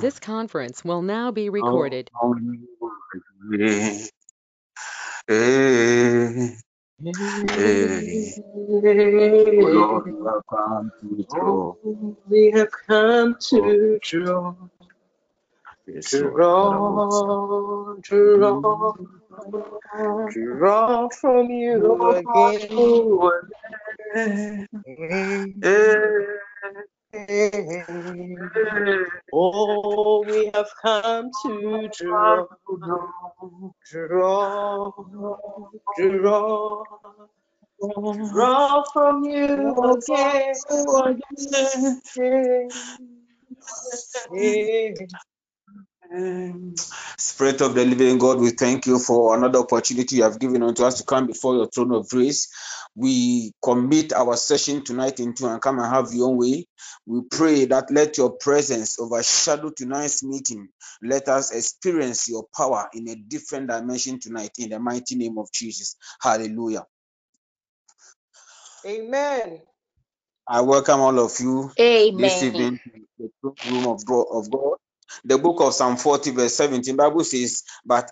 This conference will now be oh, recorded. Hey, hey, Lord, we have come to draw. We have come to draw, Yes, to Lord. draw, draw, draw from you again. Oh, we have come to draw, draw, draw, draw from you again. Um, Spirit of the living God, we thank you for another opportunity you have given unto us to come before your throne of grace. We commit our session tonight into and come and have your own way. We pray that let your presence overshadow tonight's meeting. Let us experience your power in a different dimension tonight in the mighty name of Jesus. Hallelujah. Amen. I welcome all of you this evening to the throne room of God, of God. The book of Psalm 40, verse 17, Bible says, But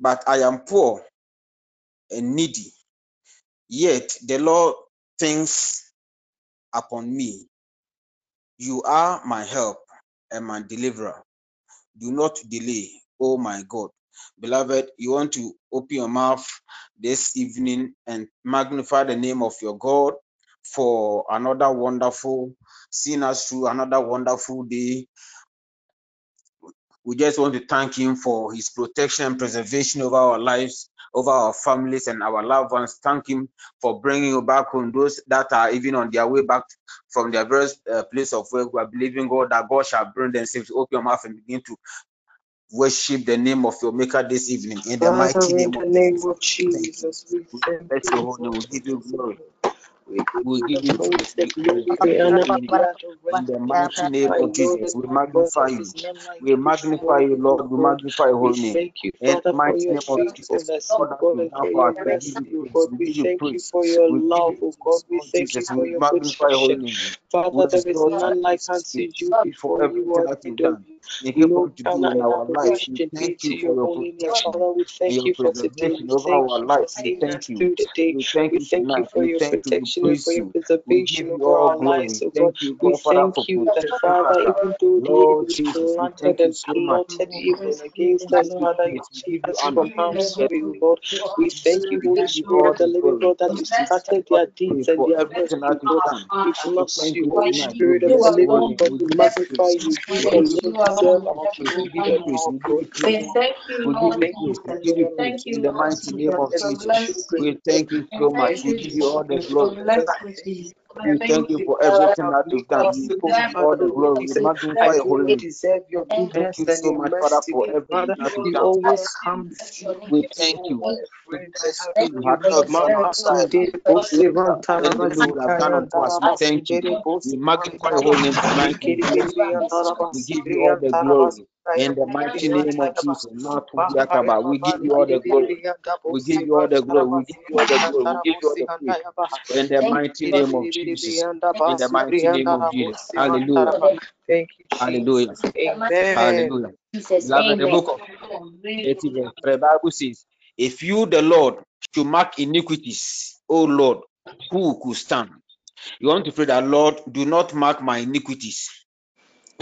but I am poor and needy, yet the Lord thinks upon me. You are my help and my deliverer. Do not delay, oh my God. Beloved, you want to open your mouth this evening and magnify the name of your God for another wonderful, seeing us through another wonderful day. We just want to thank Him for His protection and preservation over our lives, over our families, and our loved ones. Thank Him for bringing you back home. Those that are even on their way back from their various uh, place of work, we are believing God that God shall bring them safe. Open your mouth and begin to worship the name of your Maker this evening in the Father, mighty in name the of name Jesus. of Jesus, we We bless your holy name. We give you glory. We We you give you praise. We, in the mighty name of Lord Jesus. We magnify you. We magnify you, Lord. We magnify your holy name. thank In the mighty your name of Jesus, we mercy, you praise. We thank you for your love, O God. We thank you for your magnify your holy protection. name. Father, there is none like unto you thank you for before you of done you. and in our. We thank you for your protection Father, we thank you for today. preservation We over thank our lives. We thank you. We thank you thank for your thank protection and for your. Preservation you over our glory. lives, oh God. We God, Father, for thank you that, Father, even though the Lord enemy Jesus, planted and plotted evil against us, Father, you. Keep you us from harm's way, oh God. We thank you, Holy give you all Spirit, the living glory. God, that you started their deeds and their rescue, that God. We bless thank you, Holy Spirit of the living. God. We magnify you. Give you deserve you our praise. We give you praise and praise. our We give you praise, oh praise. God. We We give you thank you praise. We you your In the mighty name of Jesus. We thank you so much. We give you all the Jesus. glory. We thank you for everything that you've done. We give you all the glory. We magnify your holy name. We thank you so much, Father, for everything that you've done for always come through We thank you. We having you. you. Had not been on Mama our side, Sunday, whatever Bosivan the enemy would have done Tarabazikaya, unto we thank you. We magnify your holy name tonight. We bless Ikiri and you. We give you all the glory. In the mighty name of Jesus, not to the We give you all the glory. We give you all the glory. We give you all the glory. We give you all the and praise. Dayabaha, In the mighty name of Jesus. In the mighty name of Jesus. Hallelujah. Thank you, Hallelujah. Amen. Hallelujah. Beloved, the book of 80 verse 3 Bible says, If you, the Lord, should mark iniquities, O Lord, who could stand? You want to pray that, Lord, do not mark my iniquities.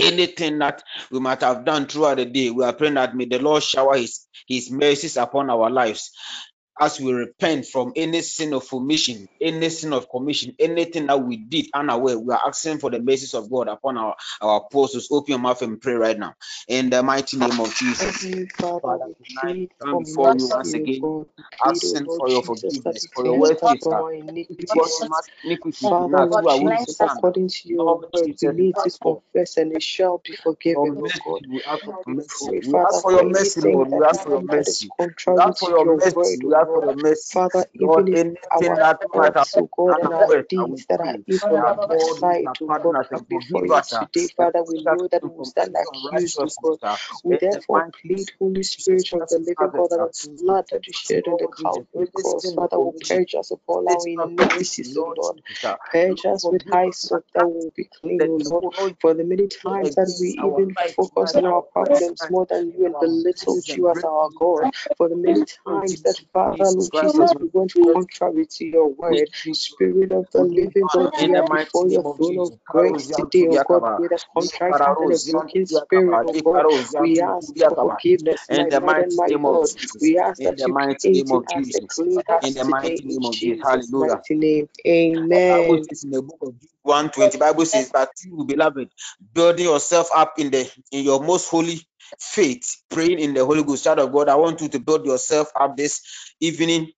Anything that we might have done throughout the day, we are praying that may the Lord shower his, his mercies upon our lives as we repent from any sin of omission, any sin of commission, anything that we did unaware, we are asking for the mercies of God upon our, our apostles. Open your mouth and pray right now. In the mighty name of Jesus. Father, Father, tonight come before you once again, asking for your forgiveness. For your cleanse word us says from that our if God iniquities. marks iniquity in Father, us, are we to Jesus, stand? according to your Lord word, we Jesus, we need to ask confess and it shall be forgiven, O God. We ask for We mercy. We ask for for your mercy, Lord. We ask for your is mercy. We ask for your mercy. We O Lord. Father, even if our thoughts, oh God, and our deeds that are evil on our side, oh God, before you today, Father, we know that we stand accused, oh God. We therefore plead, Holy Spirit of the living God, that blood that you shed on the Calvary cross, Father, will purge us of all our iniquities, oh Lord. Purge us with hyssop that will be clean, oh Lord. For the many times that we even focus on our problems more than you and belittled you as our God. For the many times that, Father, Jesus, we went contrary to your word. Spirit of the living God, we are before your throne of grace today, oh God, with a contrite and a broken spirit, oh God. We ask for forgiveness, my Lord and my God. We ask that you create in us a clean heart today in Jesus' mighty name. Amen. in the book of 120 bible says but you beloved building yourself up in the in your most holy faith praying in the holy ghost. Child of god i want you to build yourself up this evening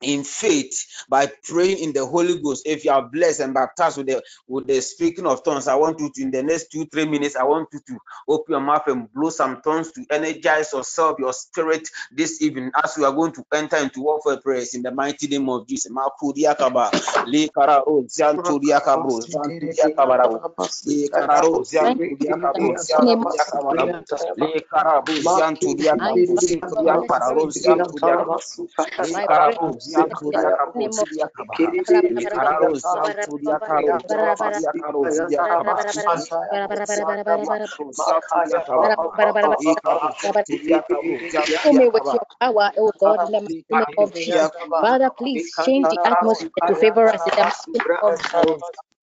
in faith by praying in the Holy Ghost. If you are blessed and baptized with the with the speaking of tongues, I want you to in the next two three minutes. I want you to open your mouth and blow some tongues to energize yourself, your spirit this evening as we are going to enter into warfare prayers in the mighty name of Jesus. With your power, oh God, in the name of Jesus. Father, please change the atmosphere to favor us in the name of Jesus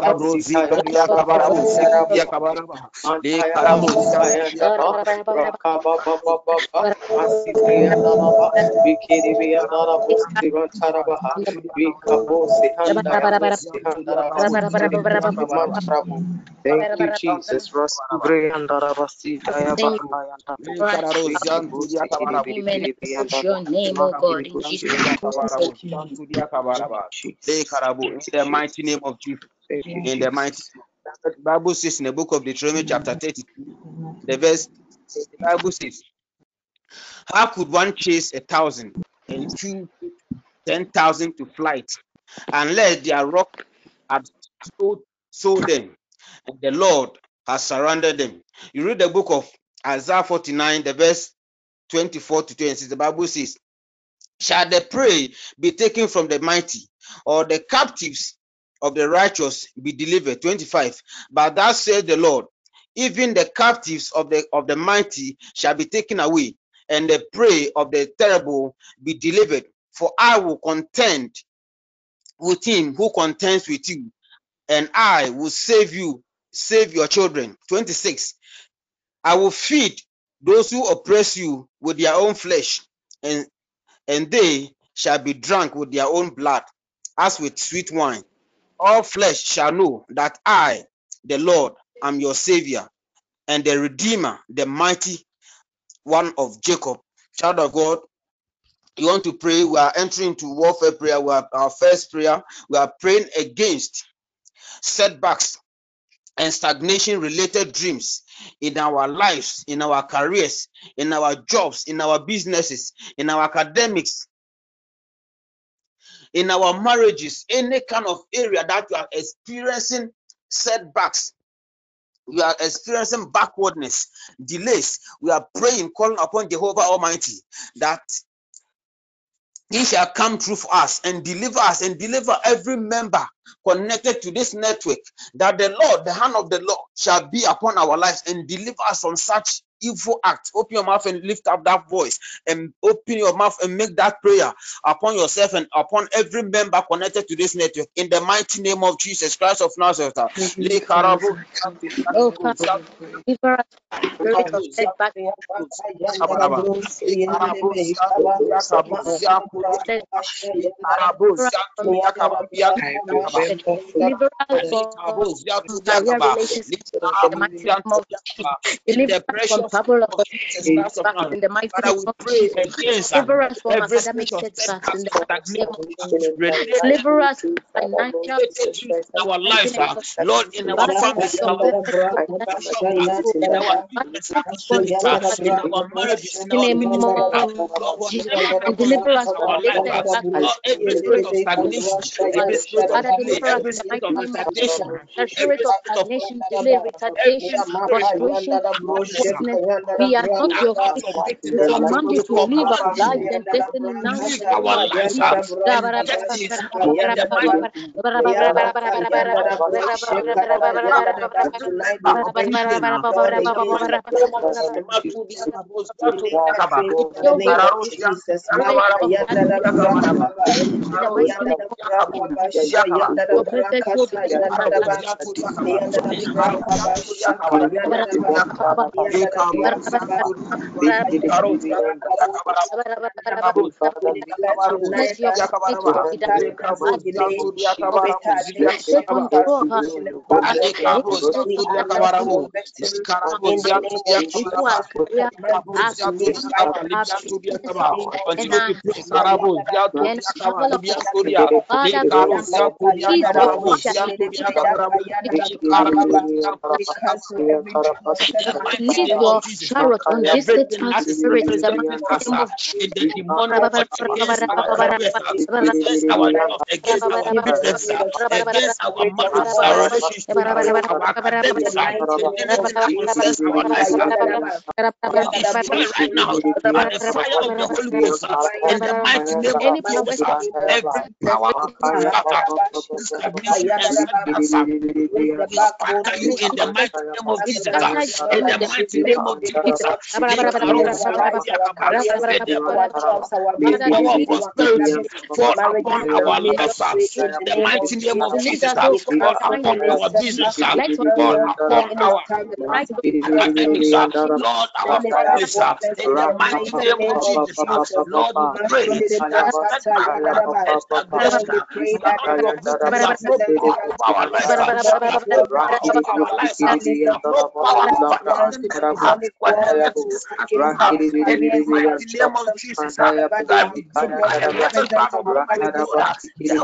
power and your grace, God, in the mighty name of Jesus. Let us in your Mary Thank you, Jesus. your name, oh God, in Jesus' In the mighty name of Jesus. In the mighty the Bible says in the book of Deuteronomy, chapter 32, the verse, the Bible says, How could one chase a thousand and two ten thousand to flight, unless their rock had sold, sold them, and the Lord has surrounded them? You read the book of Isaiah 49, the verse 24 to 26. The Bible says, Shall the prey be taken from the mighty, or the captives of the righteous be delivered. 25. But thus said the Lord, even the captives of the of the mighty shall be taken away, and the prey of the terrible be delivered. For I will contend with him who contends with you, and I will save you, save your children. 26. I will feed those who oppress you with their own flesh, and and they shall be drunk with their own blood, as with sweet wine all flesh shall know that I, the Lord, am your Savior and the Redeemer, the mighty one of Jacob. Child of God, you want to pray? We are entering into warfare prayer. We are our first prayer. We are praying against setbacks and stagnation related dreams in our lives, in our careers, in our jobs, in our businesses, in our academics, in our marriages, any kind of area that you are experiencing setbacks, we are experiencing backwardness, delays. We are praying, calling upon Jehovah Almighty that he shall come through for us and deliver us and deliver every member connected to this network that the Lord, the hand of the Lord, shall be upon our lives and deliver us from such evil act. Open your mouth and lift up that voice and open your mouth and make that prayer upon yourself and upon every member connected to this network. In the mighty name of Jesus Christ of Nazareth. Oh, trouble of in the mighty name of Jesus. Deliver us from academic setbacks in the mighty name of Jesus. Deliver us from financial our lives, Lord, in our families, in our marriages, in our deliver us from every spirit of stagnation, every spirit of delay, every spirit of retardation, the spirit of stagnation, delay, retardation, frustration, hopelessness, we are not your people. We command you to leave our lives and destiny now. Our lives Leave your chariot on this Satan spirit in the mighty name of in the demonic against our careers, against our job, against our business, against our marriage, our relationship, our academics, against our lives. Destroy right now by the fire of the Holy Ghost in the mighty name of Jesus. Every power of stagnation and setbacks, we scatter you in the mighty name of Jesus. In the mighty name of Jesus the power prosperity fall upon our lives. The mighty name of Jesus, fall upon our business, fall upon our academics, Lord, our families. In the mighty name of Jesus, Lord, we pray that we have no power over our lives. We have no power over our lives. We have no power over whatever to this in the mighty name of Jesus, that we do by the mighty power of the Holy Ghost, that we go under our no more defeat, no more backwardness, no more retardation, no more frustration in our lives, in our marriages, in our relationships, in our business, in our jobs and careers, in the mighty name of Jesus. Every out of our lives in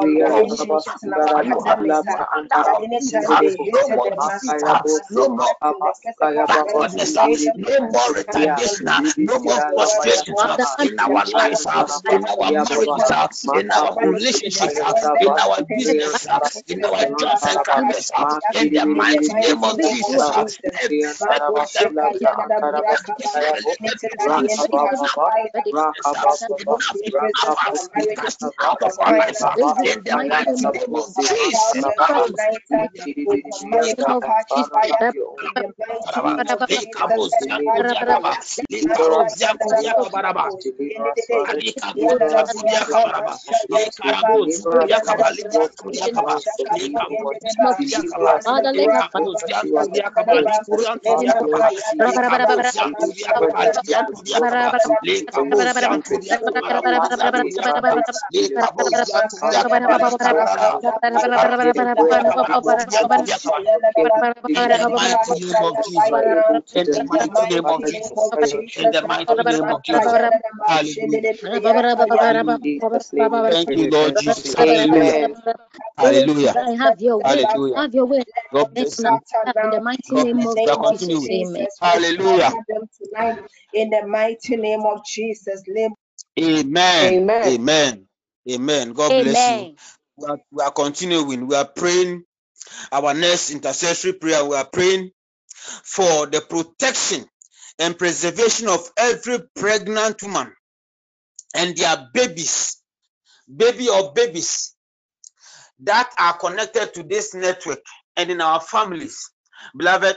name of In mighty name of Jesus. In the mighty name of Jesus. Hallelujah. Thank you, Lord Jesus. Hallelujah. Hallelujah. Have your way. Have your way. God bless you. In the mighty name of Jesus. Amen. Hallelujah. In the mighty name of Jesus. Amen. Amen. Amen. Amen. God Amen. bless you. We are, we are continuing. We are praying our next intercessory prayer. We are praying for the protection and preservation of every pregnant woman and their babies baby or babies that are connected to this network and in our families. Beloved,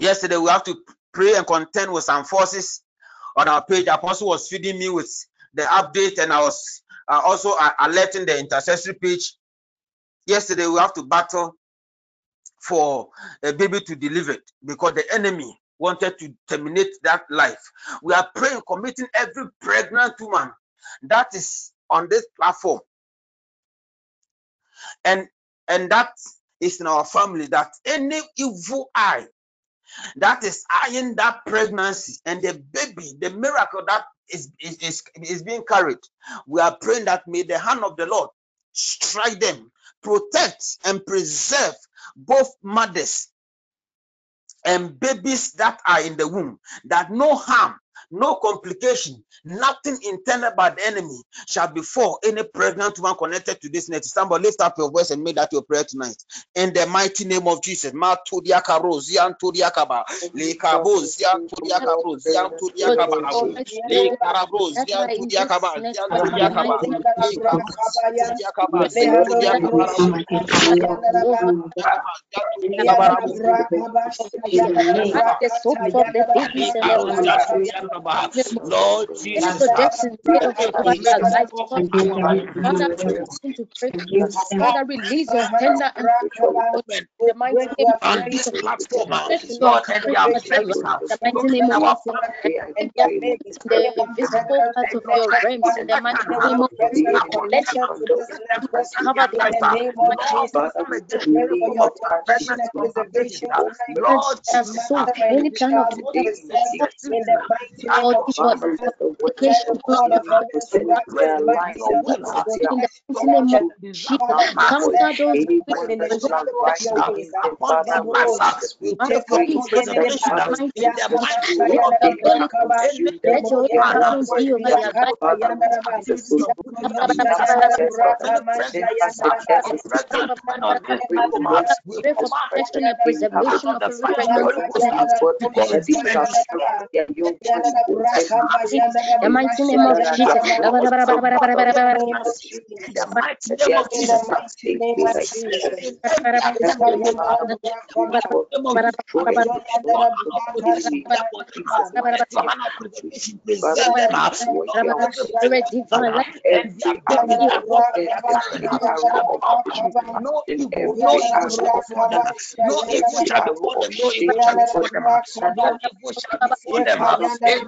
yesterday we have to pray and contend with some forces on our page. Apostle was feeding me with the update, and I was uh, also uh, alerting the intercessory page. Yesterday we have to battle for a baby to deliver it because the enemy wanted to terminate that life. We are praying, committing every pregnant woman that is on this platform and and that is in our family that any evil eye that is eyeing that pregnancy and the baby the miracle that is, is, is, is being carried. We are praying that may the hand of the lord strike them protect and preserve both mothers and babies that are in the womb that no harm no complication, nothing intended by the enemy shall befall any pregnant woman connected to this net. Somebody lift up your voice and make that your prayer tonight. In the mighty name of Jesus. Lord Jesus. Father, release your tender and the mighty name on this platform, Lord, and the mighty name of the invisible part of your realms in the mighty name of let your cover the name of Jesus. Lord, so any kind of in the mighty name of Jesus. Counter those let your presence be over their Pray for protection and preservation of the The mighty name of Jesus. Evil, no evil.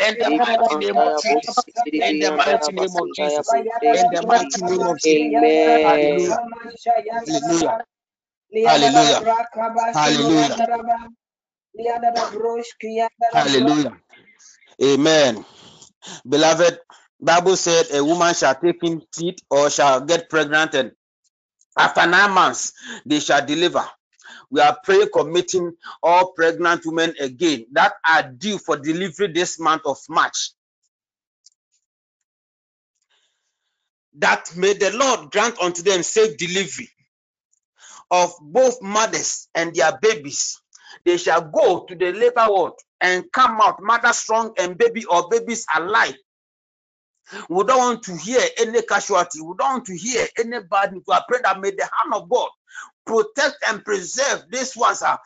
In the mighty name of You've given us in the mighty name of Jesus. In the mighty name of Jesus. Hallelujah. Amen. Beloved, Bible said a woman shall take in teeth or shall get pregnant and after nine months they shall deliver we are praying committing all pregnant women again that are due for delivery this month of March. That may the Lord grant unto them safe delivery of both mothers and their babies. They shall go to the labor ward and come out, mother strong and baby or babies alive. We don't want to hear any casualty. We don't want to hear any bad news. Are praying that may the hand of God protect and preserve these ones. Uh,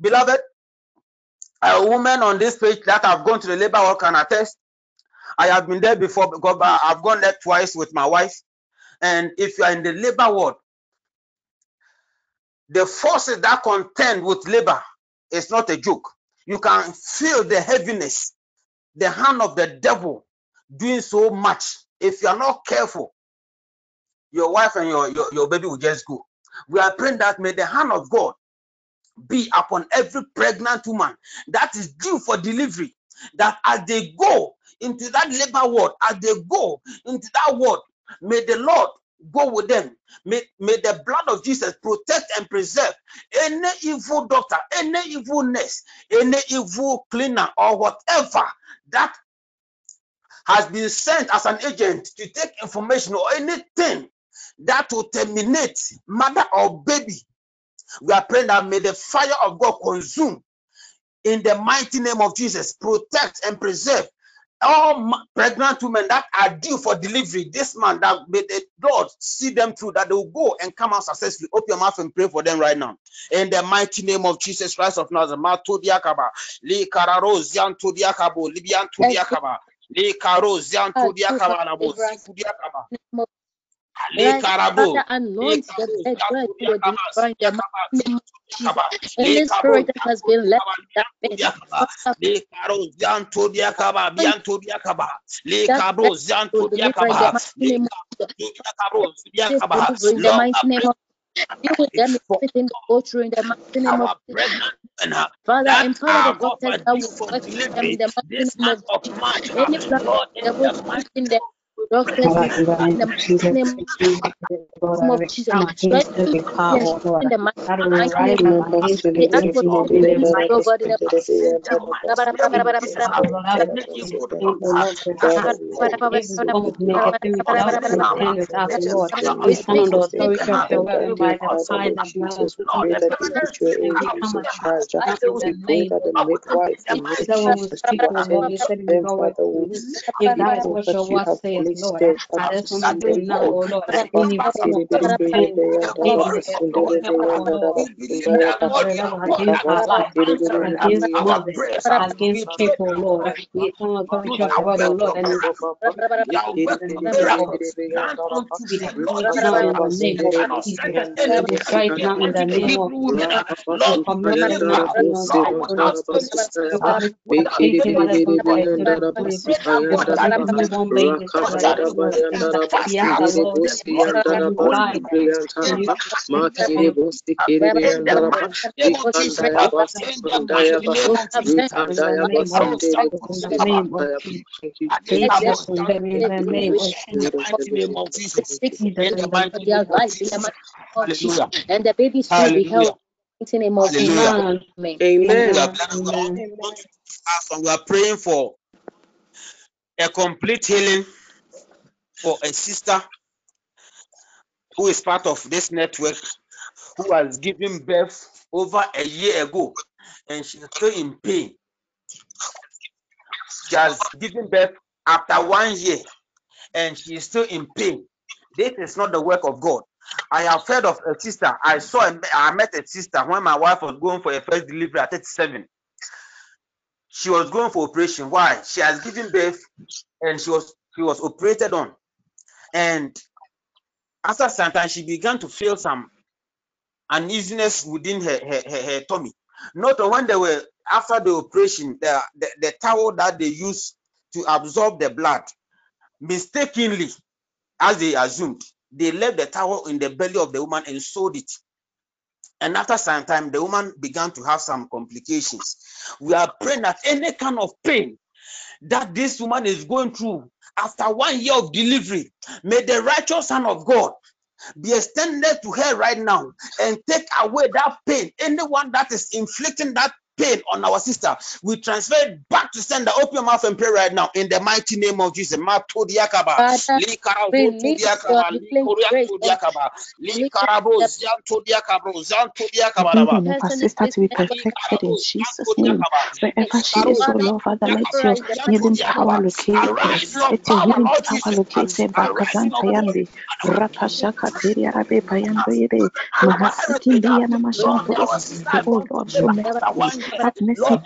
beloved, a woman on this page that have gone to the labor work can attest. I have been there before because I've gone there twice with my wife. And if you are in the labor ward, the forces that contend with labor is not a joke. You can feel the heaviness, the hand of the devil doing so much. If you are not careful, your wife and your, your, your baby will just go. We are praying that may the hand of God be upon every pregnant woman that is due for delivery. That as they go into that labor ward, as they go into that ward, may the Lord go with them. May, may the blood of Jesus protect and preserve any evil doctor, any evil nurse, any evil cleaner, or whatever that has been sent as an agent to take information or anything that will terminate mother or baby. We are praying that may the fire of God consume in the mighty name of Jesus, protect and preserve all pregnant women that are due for delivery this man that may the Lord see them through that they will go and come out successfully. Open your mouth and pray for them right now. In the mighty name of Jesus Christ of Nazareth. Matodiakaba. Li kararo zian todiakabo. Libian todiakaba. Li karo zian todiakaba. Nabo. Sifudiakaba. Right, Father, anoint the bed where you were destroying the name of Jesus. Any spirit that has been left in that bed, Father, in the mighty name of be with them everything they go through in the mighty name of Jesus. Father, empower the doctors that will work them in the mighty name of Jesus. Any plan the devil in the doctors in the mighty name of Jesus. Right in the mighty name of Jesus. The atmosphere is so God in We stand on the authority of your word and by the fire and the blood of Jesus. That when we speak, Lord, you said we go with If that is what your word says, Lord, I just want to pray now, oh Lord, that any form of content, ignorance, or Lord, against our life, against mothers, against people, Lord, we come authority of your Lord, and we now in the name of Jesus. We destroy it now in the name of Jesus. We commit them now in the name of and the babies will be held in the name of Amen. Amen. Amen. We are praying for a complete healing for a sister who is part of this network who has given birth over a year ago and she's still in pain. She has given birth after one year and she is still in pain. This is not the work of God. I have heard of a sister. I saw, I met a sister when my wife was going for a first delivery at 37. She was going for operation. Why? She has given birth and she was she was operated on. And after some time, she began to feel some uneasiness within her, her, her, her tummy. Not when they were after the operation, the, the, the towel that they used to absorb the blood, mistakenly, as they assumed, they left the towel in the belly of the woman and sewed it. And after some time, the woman began to have some complications. We are praying that any kind of pain that this woman is going through after one year of delivery, may the righteous Son of God be extended to her right now and take away that pain. Anyone that is inflicting that pain on our sister, we transfer it back to sender. Open your mouth and pray right now. In the mighty name of Jesus. Our sister to be perfected in Jesus' name. Wherever she is, oh Lord, Father, let your healing power locate her. Let your healing power locate her. Bakazanta yandi. Rakashaka tiri arabe payando yebe. Mahasikin diya namashanto. Oh Lord, so many Have mercy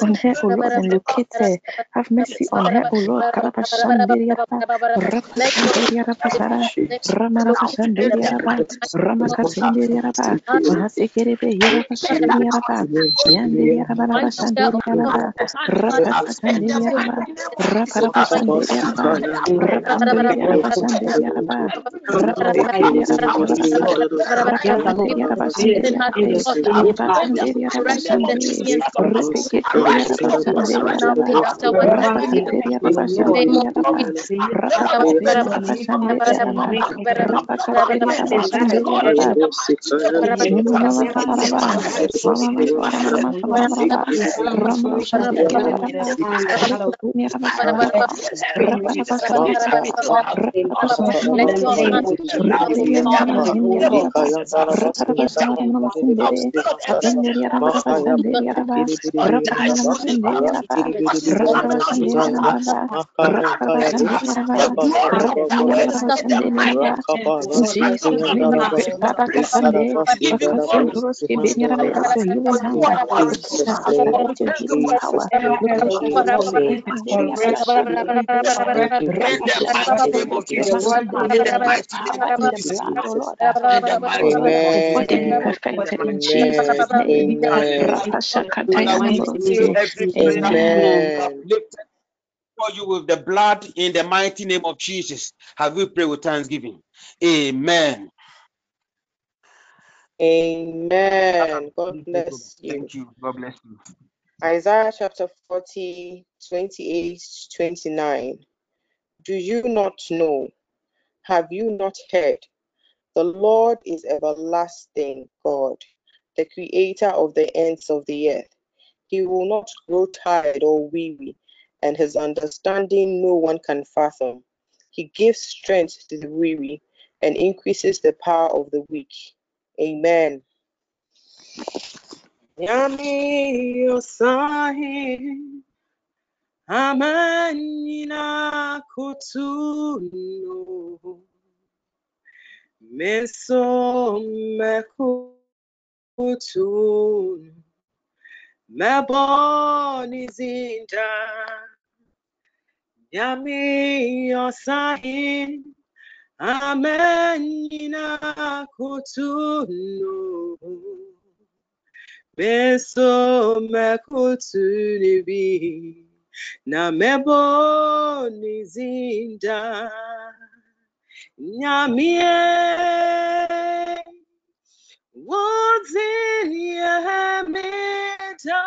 on her, O Lord, and locate her. Have mercy on her, O Lord. Karabashandiriaba, Rapashandiriaba, Ramarabashandiriaba, Ramakasindiriaba, Mahasekerebe, Yerabashandiriaba, Yandiriaba, Rabashandiriaba, Rapashandiriaba, Raparabashandiriaba, Rapandiriaba, Shandiriaba, Rapandiriaba, perfected in Jesus' name. Amen. For you with the blood in the mighty name of Jesus. Have we pray with thanksgiving? Amen. Amen. God bless you. Thank you. God bless you. Isaiah chapter 40, 28 29. Do you not know? Have you not heard? The Lord is everlasting God, the creator of the ends of the earth. He will not grow tired or weary, and his understanding no one can fathom. He gives strength to the weary and increases the power of the weak. Amen. Amanina Kutuno Meso Mekutun Meboni Zinda Yami Osahi Amenina Kutuno Meso Mekutunibi Na Meboni Zinda nyamie wodzinie meda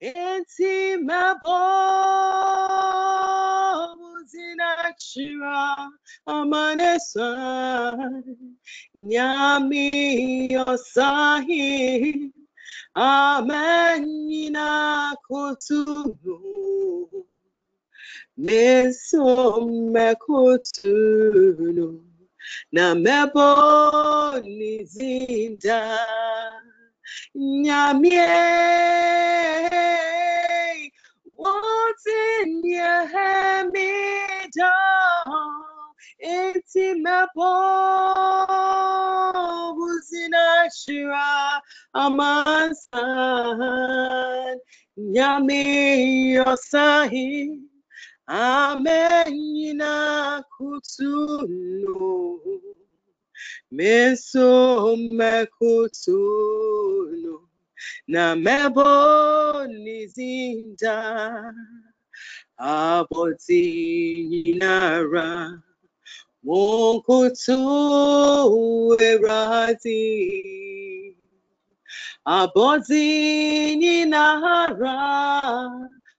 enti mebo zinachira amanesa nyami yosahi amenyina kutunu mesomekutunu na mebo nizinda nyamie wotinyehemida eti mebo buzinashira amansan nyami yosahi amenyina kutunu meso mekutunu na mebo nizinda aboti nyinara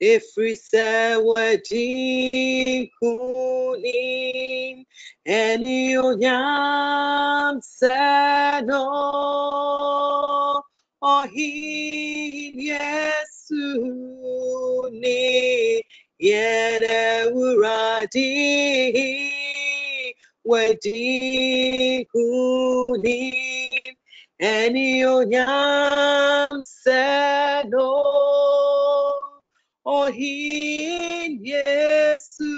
eradi abodzinyinara mokutu eradi abodzinyinara mokutu eradi efrise wedinkunim eni onyam seno ohim yesu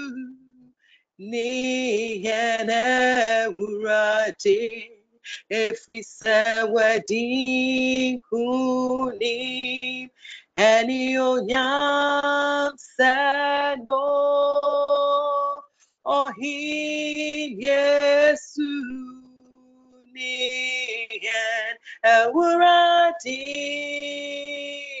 ni yene uradi wedi kuni eni onyam seno ohin yesu ni uradi efise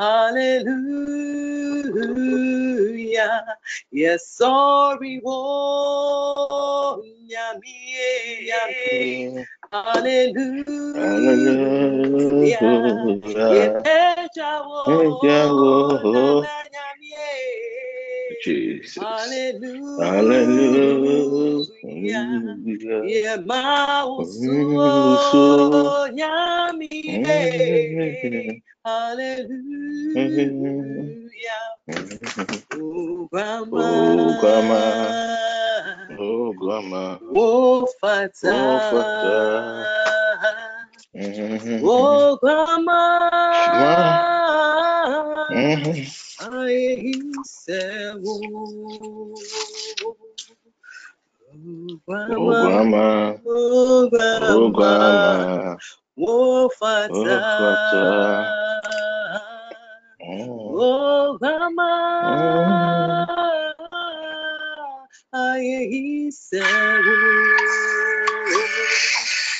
hallelujah. Yes sorry hallelujah. Nyamie Jesus. Hallelujah. Hallelujah. Yeah. Hallelujah. Ugama. Ugama. Ugama. Wofata. Wofata. Ugama. Mhm. Aisewo. Ugama. Ugama. Wofata. Wofata. Mm. Ugama. Aisewo. Yekotu wo nyamie.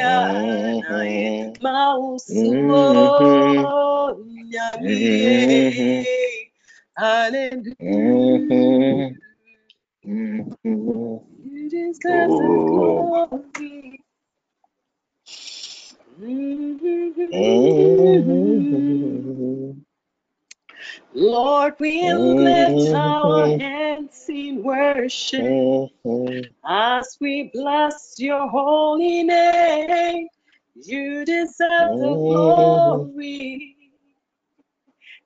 Naye mausuo nyamie. Hallelujah. You deserve the glory. Mhm. Lord, we lift mm-hmm. our hands in worship Mhm. as we bless your holy name. You deserve the mm-hmm. glory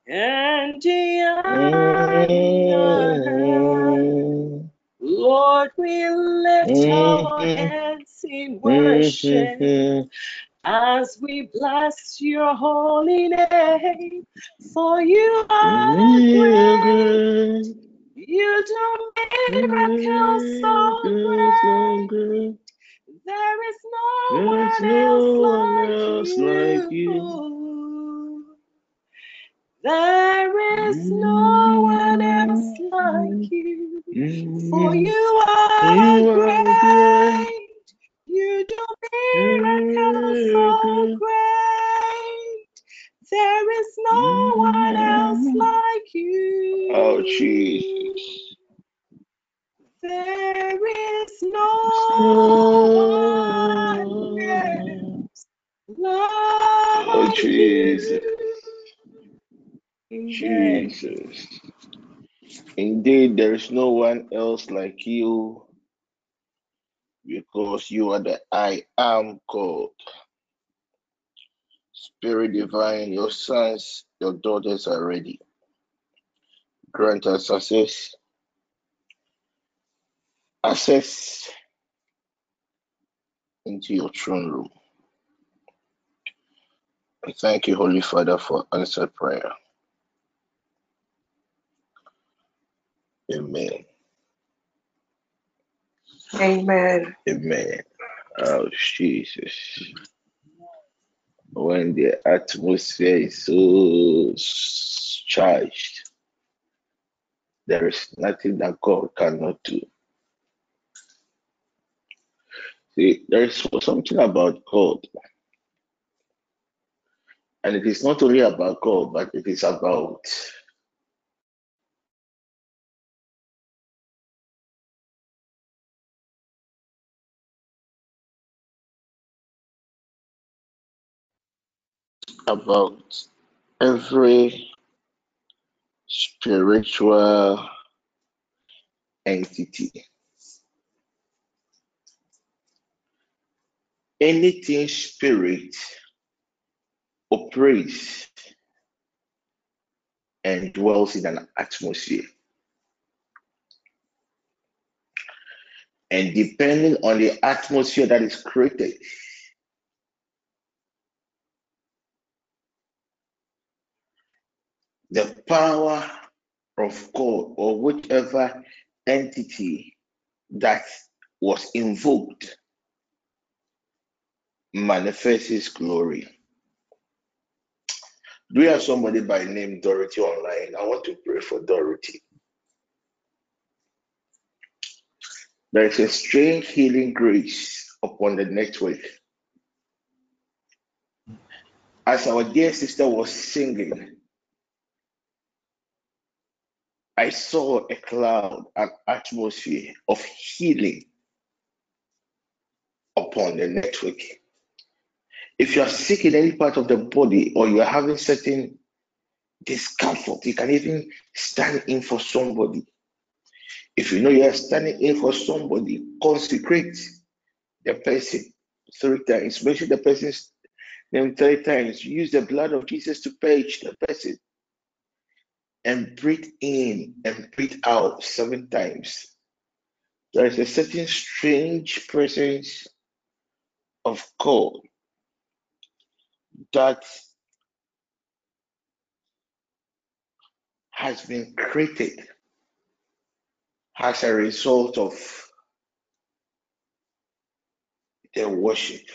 and the honor. Mm-hmm. Lord, we lift our hands in worship. As we bless your holy name. For you are great. You do miracles so great. great. There is no There's one no else one like else like you. There is no one else like you. For you are You are great. great. You do miracles so great. There is no one else mm. like you. Oh, Jesus. There is no one else oh, like Oh, Jesus. you. Jesus. Indeed, there is no one else like you because you are the I am God. Spirit divine, your sons, your daughters are ready. Grant us access. Access into your throne room. I thank you, Holy Father, for answered prayer. Amen. Amen. Amen. Oh, Jesus. When the atmosphere is so charged, there is nothing that God cannot do. See, there is something about God. And it is not only about God, but it is about about every spiritual entity. Anything spirit operates and dwells in an atmosphere. And depending on the atmosphere that is created, the power of God or whichever entity that was invoked manifests his glory. Do you have somebody by name Dorothy online? I want to pray for Dorothy. There is a strange healing grace upon the network. As our dear sister was singing, I saw a cloud, an atmosphere of healing upon the network. If you are sick in any part of the body or you are having certain discomfort, you can even stand in for somebody. If you know you are standing in for somebody, consecrate the person three times. Mention the person's name three times. Use the blood of Jesus to purge the person. And breathe in and breathe out seven times. There is a certain strange presence of God that has been created as a result of the worship.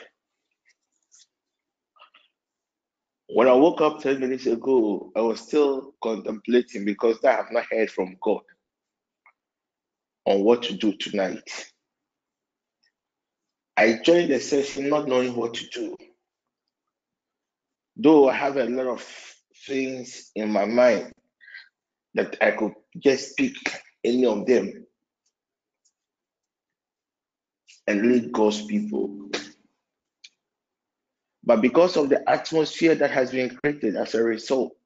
When I woke up 10 minutes ago, I was still contemplating because I have not heard from God on what to do tonight. I joined the session not knowing what to do. Though I have a lot of things in my mind that I could just pick any of them and lead God's people. But because of the atmosphere that has been created as a result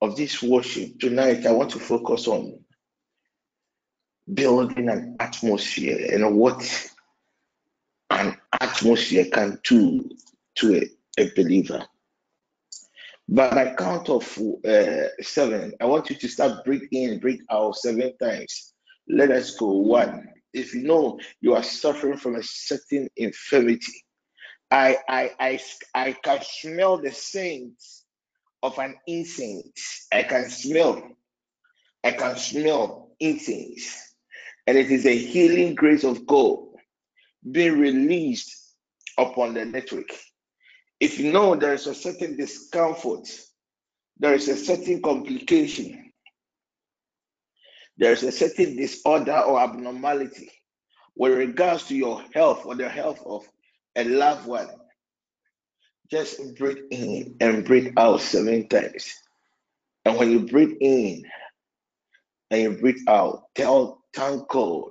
of this worship, tonight I want to focus on building an atmosphere and what an atmosphere can do to a, a believer. But by count of uh, seven, I want you to start breathe in, breathe out seven times. Let us go. One. If you know you are suffering from a certain infirmity, I I I I can smell the scent of an incense. I can smell, I can smell incense. And it is a healing grace of God being released upon the network. If you know there is a certain discomfort, there is a certain complication, there is a certain disorder or abnormality with regards to your health or the health of a loved one, just breathe in and breathe out seven times. And when you breathe in and you breathe out, tell thank God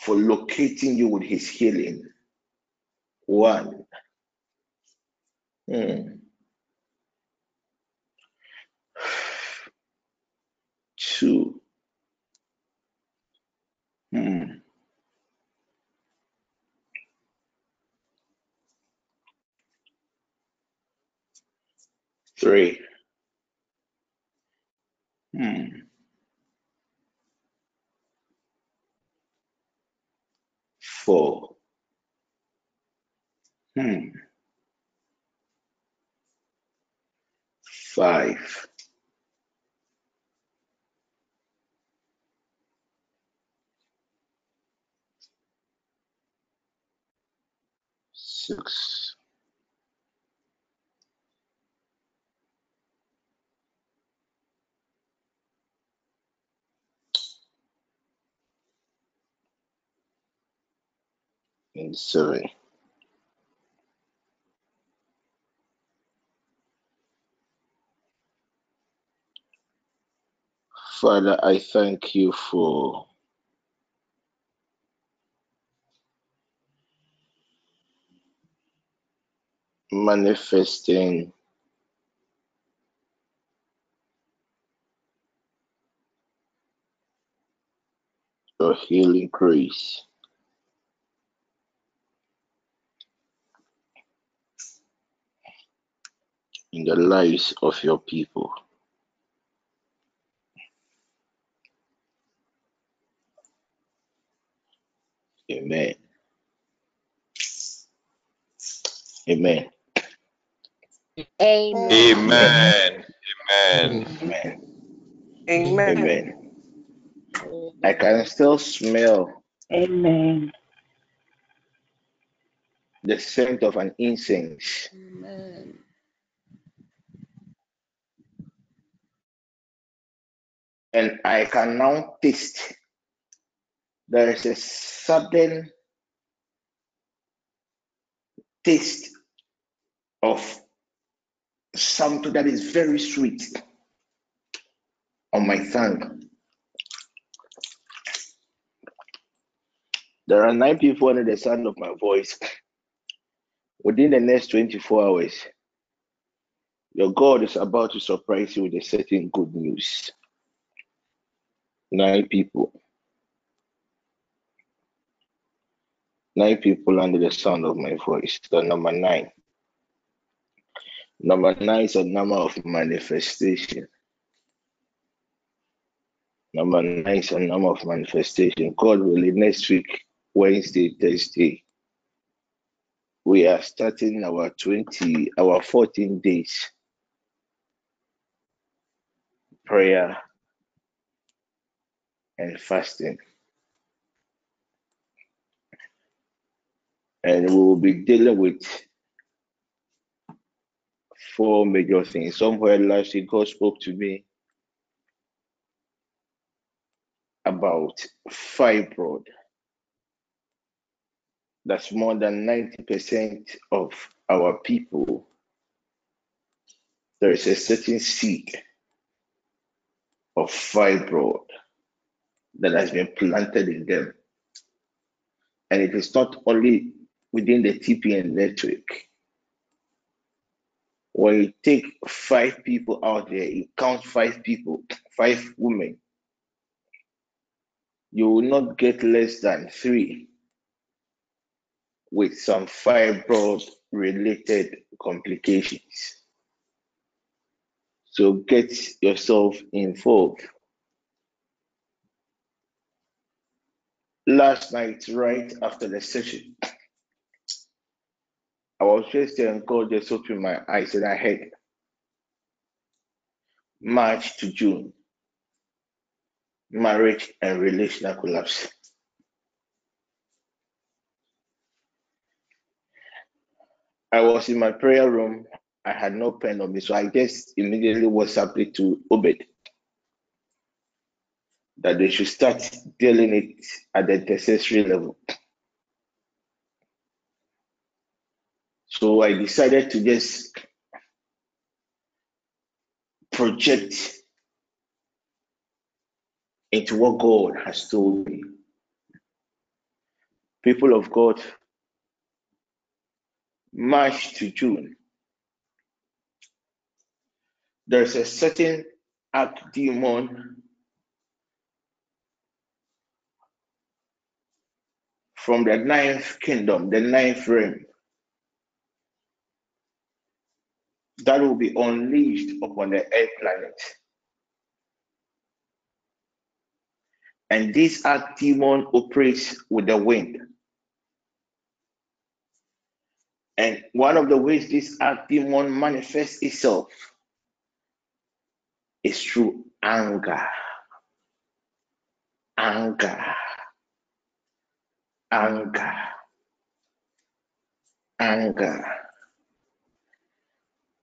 for locating you with his healing. One. Hmm. two, hmm, three, hmm, four, hmm, five, six, seven. Father, I thank you for manifesting your healing grace. in the lives of your people. Amen. Amen. Amen. Amen. Amen. Amen. Amen. I can still smell. Amen. The scent of an incense. Amen. And I can now taste there is a sudden taste of something that is very sweet on my tongue. There are nine people under the sound of my voice. Within the next 24 hours, your God is about to surprise you with a certain good news. Nine people. Nine people under the sound of my voice. The number nine. Number nine is a number of manifestation. Number nine is a number of manifestation. God willing, next week, Wednesday, Thursday, we are starting our 20, our 14 days prayer and fasting. And we will be dealing with four major things. Somewhere last week, God spoke to me about fibroid. That's more than 90% of our people. There is a certain seed of fibroid that has been planted in them. And it is not only within the TPN network. When you take five people out there, you count five people, five women, you will not get less than three with some fibroid related complications. So get yourself involved. Last night, right after the session, I was just there and God just opened my eyes and I had March to June, marriage and relational collapse. I was in my prayer room. I had no pen on me, so I just immediately WhatsApped it to Obed that they should start dealing it at the necessary level. So I decided to just project into what God has told me. People of God, March to June, there's a certain arch from the ninth kingdom, the ninth realm, that will be unleashed upon the earth planet. And this demon operates with the wind. And one of the ways this demon manifests itself is through anger. Anger. Anger. Anger.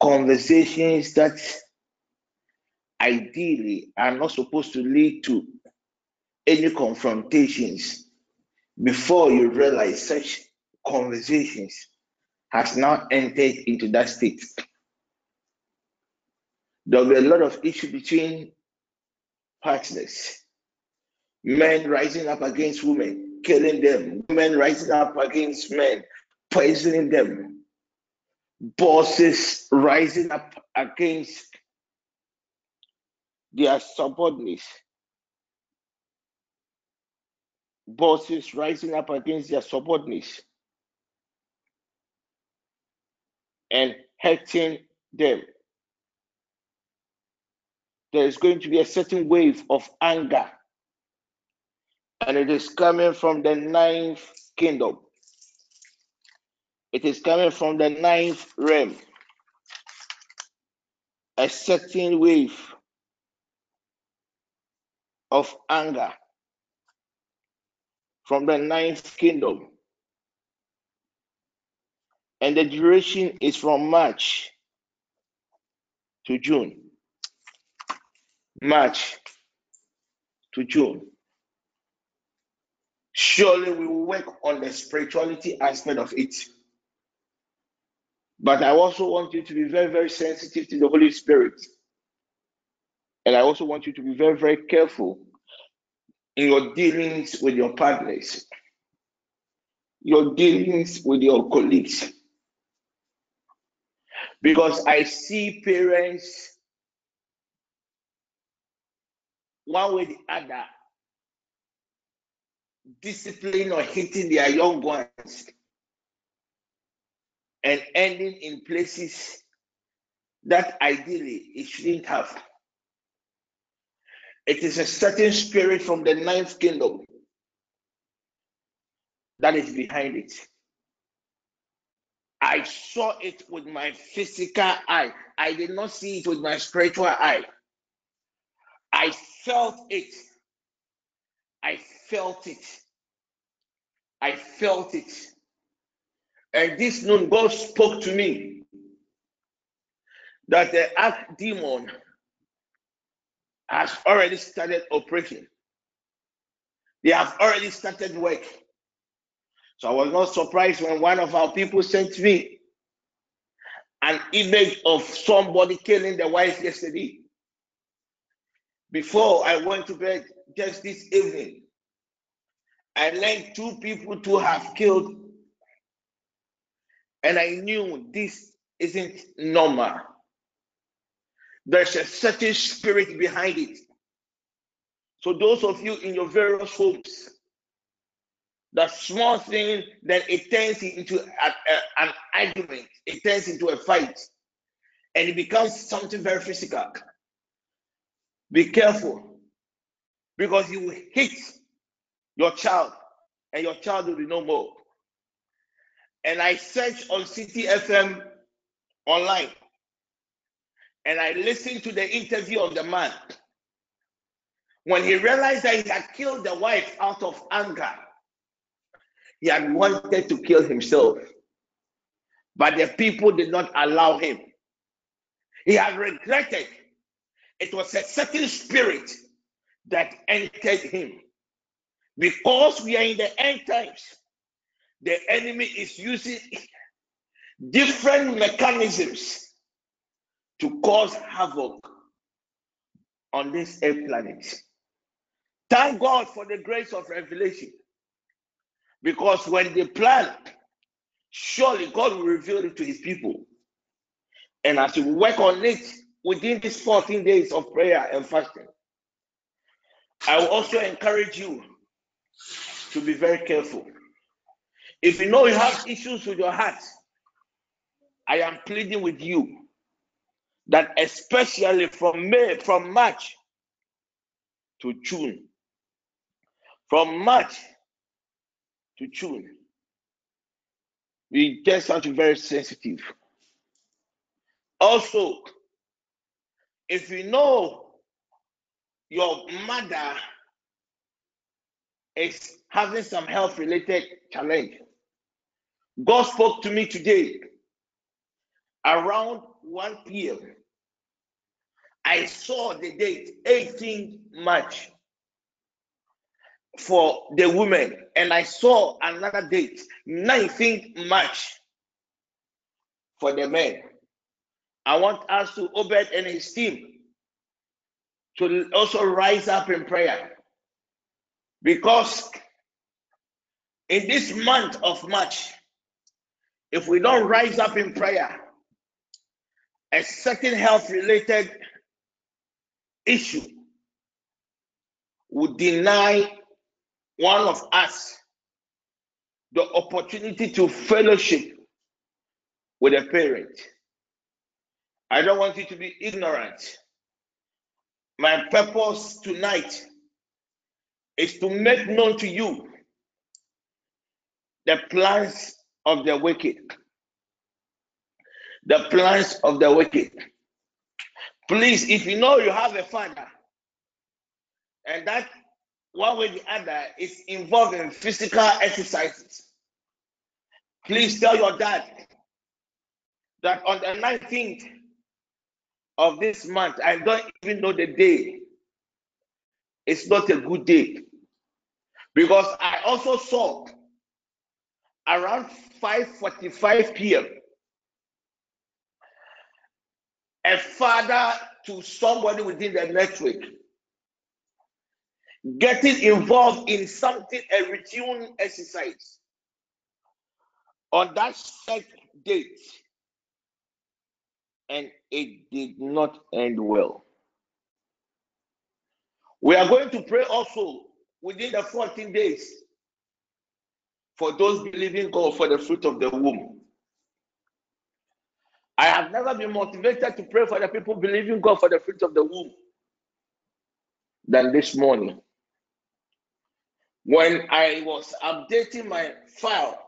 Conversations that ideally are not supposed to lead to any confrontations before you realize such conversations has now entered into that state. There'll be a lot of issue between partners. Men rising up against women, killing them. Women rising up against men, poisoning them. Bosses rising up against their subordinates bosses rising up against their subordinates and hurting them. There is going to be a certain wave of anger, and it is coming from the ninth kingdom. It is coming from the ninth realm. A certain wave of anger from the ninth kingdom. And the duration is from March to June. March to June. Surely we will work on the spirituality aspect of it. But I also want you to be very, very sensitive to the Holy Spirit. And I also want you to be very, very careful in your dealings with your partners, your dealings with your colleagues. Because I see parents, one way or the other, discipline or hitting their young ones and ending in places that ideally it shouldn't have. It is a certain spirit from the ninth kingdom that is behind it. I saw it with my physical eye. I did not see it with my spiritual eye. I felt it. I felt it. I felt it. And this noon, God spoke to me that the arch demon has already started operating. They have already started work. So I was not surprised when one of our people sent me an image of somebody killing the wife yesterday. Before I went to bed just this evening, I learned two people to have killed, and I knew this isn't normal. There's a certain spirit behind it. So, those of you in your various homes, that small thing, then it turns into a, a, an argument, it turns into a fight, and it becomes something very physical. Be careful because you will hit your child, and your child will be no more. And I searched on City FM online and I listened to the interview of the man. When he realized that he had killed the wife out of anger, he had wanted to kill himself, but the people did not allow him. He had regretted. It was a certain spirit that entered him. Because we are in the end times, the enemy is using different mechanisms to cause havoc on this earth planet. Thank God for the grace of revelation. Because when they plan, surely God will reveal it to his people. And as we work on it within these 14 days of prayer and fasting, I will also encourage you to be very careful. If you know you have issues with your heart, I am pleading with you that especially from May, from March to June, from March to June, we just have to be very sensitive. Also, if you know your mother is having some health related challenge, God spoke to me today around 1 p.m. I saw the date 18 March for the women, and I saw another date 19th March for the men. I want us to Obed and his team to also rise up in prayer because in this month of March, if we don't rise up in prayer, a certain health related issue would deny one of us the opportunity to fellowship with a parent. I don't want you to be ignorant. My purpose tonight is to make known to you the plans of the wicked. The plans of the wicked. Please, if you know you have a father and that one way or the other is involved in physical exercises, please tell your dad that on the 19th of this month, I don't even know the day. It's not a good day. Because I also saw around 5:45 p.m. a father to somebody within the network getting involved in something a routine exercise on that set date and it did not end well. We are going to pray also within the 14 days for those believing God for the fruit of the womb. I have never been motivated to pray for the people believing God for the fruit of the womb than this morning. When I was updating my file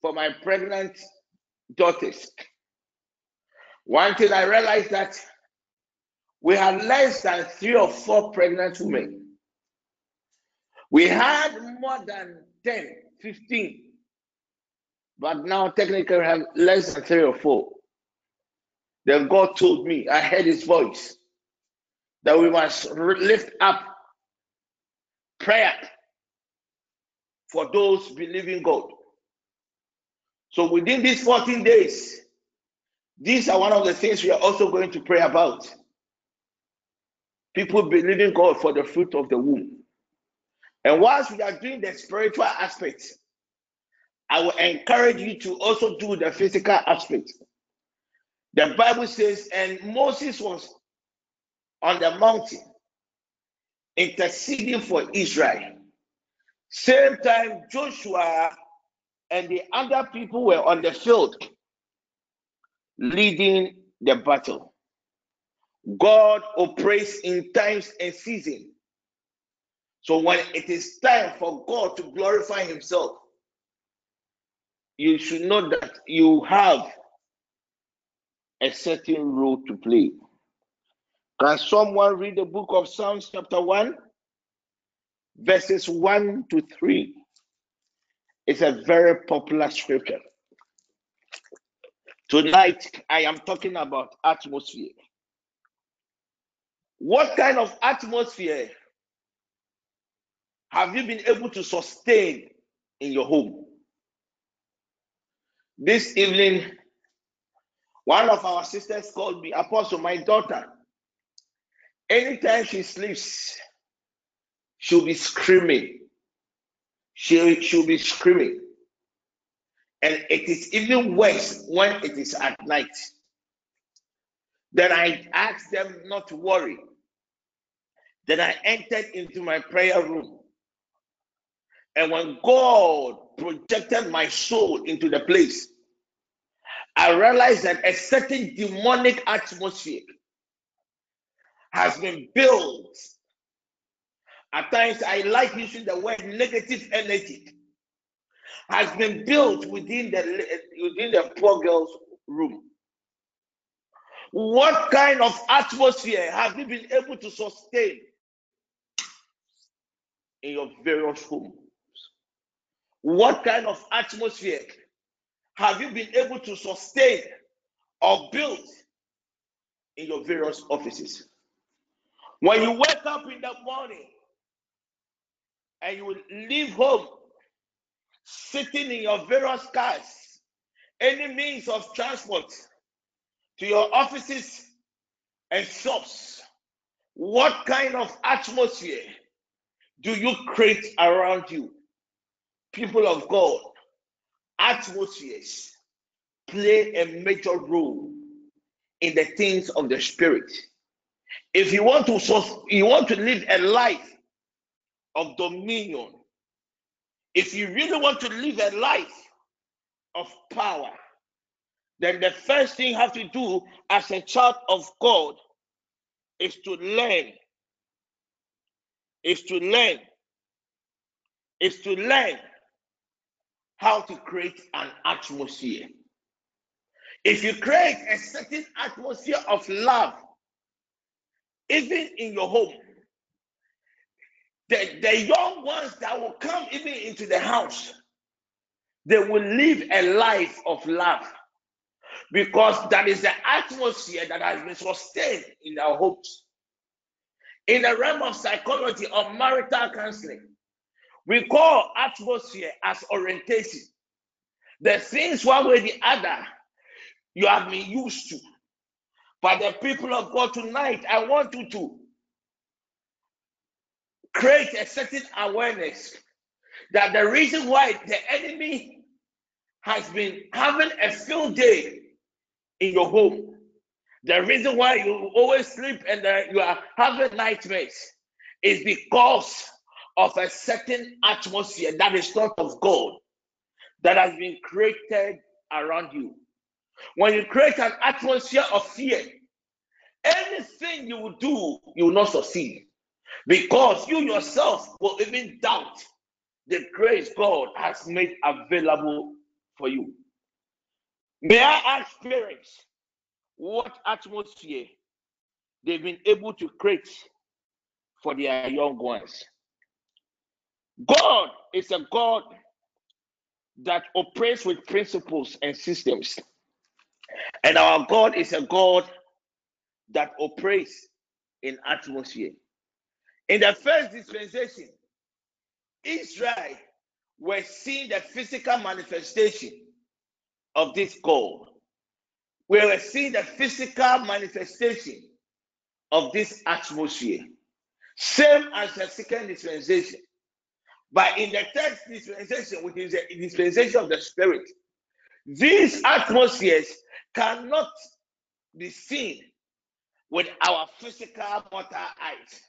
for my pregnant daughters, one thing I realized that we had less than three or four pregnant women. We had more than 10, 15, but now technically have less than three or four. Then God told me, I heard his voice, that we must lift up prayer for those believing God. So within these 14 days, these are one of the things we are also going to pray about. People believing God for the fruit of the womb. And whilst we are doing the spiritual aspect, I will encourage you to also do the physical aspect. The Bible says, and Moses was on the mountain interceding for Israel. Same time, Joshua and the other people were on the field leading the battle. God operates in times and seasons. So when it is time for God to glorify Himself, you should know that you have a certain role to play. Can someone read the book of Psalms, chapter 1, verses 1 to 3? It's a very popular scripture. Tonight, I am talking about atmosphere. What kind of atmosphere have you been able to sustain in your home? This evening, one of our sisters called me, Apostle, my daughter. Anytime she sleeps, she'll be screaming. She, she'll be screaming. And it is even worse when it is at night. Then I asked them not to worry. Then I entered into my prayer room. And when God projected my soul into the place, I realized that a certain demonic atmosphere has been built. At times, I like using the word negative energy has been built within the within the poor girl's room. What kind of atmosphere have you been able to sustain in your various homes? What kind of atmosphere have you been able to sustain or build in your various offices? When you wake up in the morning and you leave home sitting in your various cars, any means of transport to your offices and shops, what kind of atmosphere do you create around you? People of God, atmospheres play a major role in the things of the spirit. If you want to you want to live a life of dominion, if you really want to live a life of power, then the first thing you have to do as a child of God is to learn. Is to learn. Is to learn how to create an atmosphere. If you create a certain atmosphere of love, even in your home, the, the young ones that will come even into the house, they will live a life of love because that is the atmosphere that has been sustained in our homes. In the realm of psychology or marital counseling, we call atmosphere as orientation. The things one way or the other you have been used to. But the people of God tonight, I want you to create a certain awareness that the reason why the enemy has been having a field day in your home, the reason why you always sleep and uh, you are having nightmares is because of a certain atmosphere that is not of God that has been created around you. When you create an atmosphere of fear, anything you will do, you will not succeed because you yourself will even doubt the grace God has made available for you. May I ask parents what atmosphere they've been able to create for their young ones? God is a God that operates with principles and systems. And our God is a God that operates in atmosphere. In the first dispensation, Israel were seeing the physical manifestation of this God. We were seeing the physical manifestation of this atmosphere. Same as the second dispensation. But in the third dispensation, which is the dispensation of the Spirit, these atmospheres cannot be seen with our physical mortal eyes.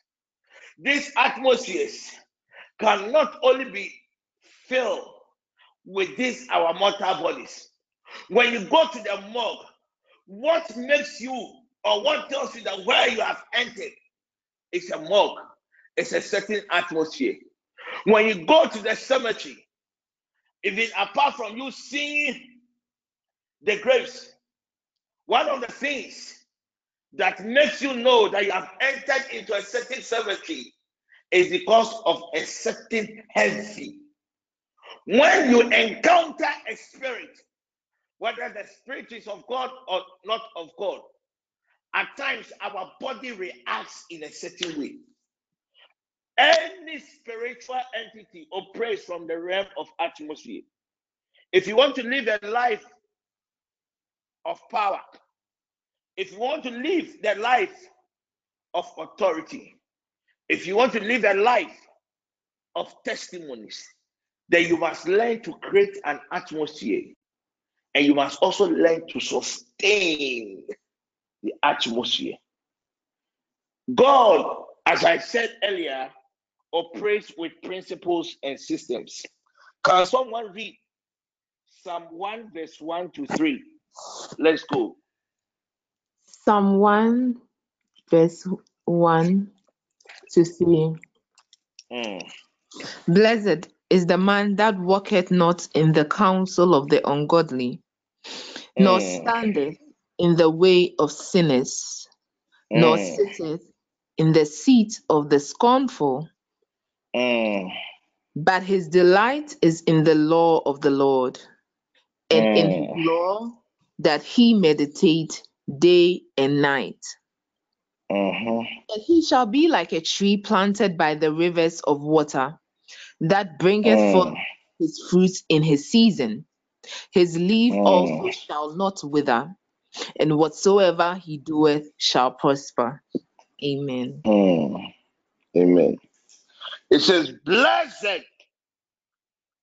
These atmospheres cannot only be filled with these our mortal bodies. When you go to the morgue, what makes you or what tells you that where you have entered is a morgue, it's a certain atmosphere. When you go to the cemetery, even apart from you seeing the graves, one of the things that makes you know that you have entered into a certain cemetery is because of a certain healthy. When you encounter a spirit, whether the spirit is of God or not of God, at times our body reacts in a certain way. Any spiritual entity operates from the realm of atmosphere. If you want to live a life of power, if you want to live the life of authority, if you want to live a life of testimonies, then you must learn to create an atmosphere and you must also learn to sustain the atmosphere. God, as I said earlier, operates with principles and systems. Can someone read Psalm 1, verse 1 to 3? Let's go. Psalm 1, verse 1 to 3. Mm. Blessed is the man that walketh not in the counsel of the ungodly, mm. nor standeth in the way of sinners, mm. nor sitteth in the seat of the scornful. Mm. But his delight is in the law of the Lord, and in his mm. law that he meditate day and night. Uh-huh. And he shall be like a tree planted by the rivers of water, that bringeth mm. forth his fruits in his season. His leaf mm. also shall not wither, and whatsoever he doeth shall prosper. Amen. Mm. Amen. It says, Blessed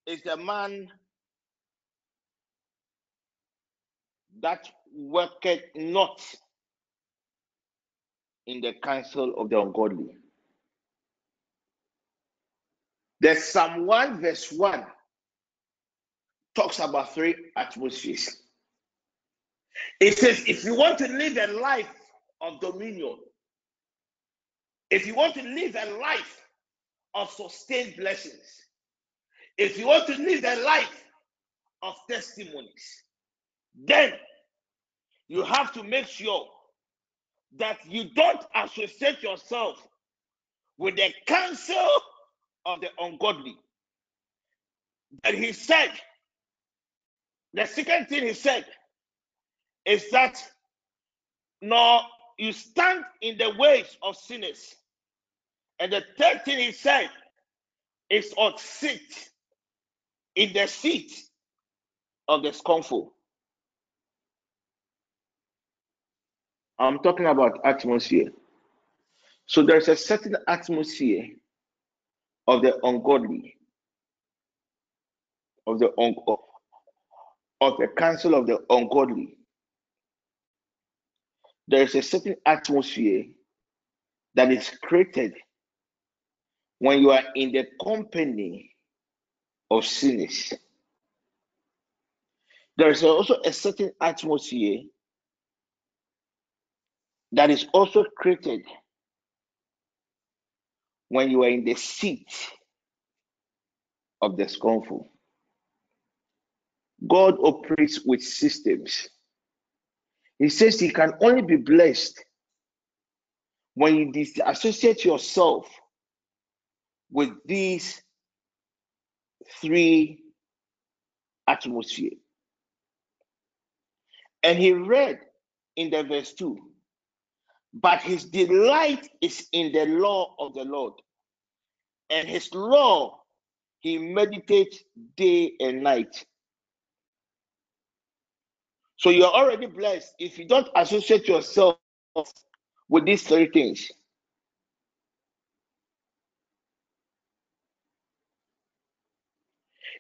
is the man that worketh not in the counsel of the ungodly. The Psalm 1 verse 1 talks about three atmospheres. It says, if you want to live a life of dominion, if you want to live a life of sustained blessings, if you want to live a life of testimonies, then you have to make sure that you don't associate yourself with the counsel of the ungodly. But he said, the second thing he said is that nor you stand in the ways of sinners. And the third thing he said is or sit in the seat of the scornful. I'm talking about atmosphere. So there's a certain atmosphere of the ungodly, of the un- of the counsel of the ungodly. There is a certain atmosphere that is created when you are in the company of sinners. There is also a certain atmosphere that is also created when you are in the seat of the scornful. God operates with systems. He says he can only be blessed when you disassociate yourself with these three atmosphere. And he read in the verse 2 but his delight is in the law of the Lord, and his law he meditates day and night. So you're already blessed if you don't associate yourself with these three things.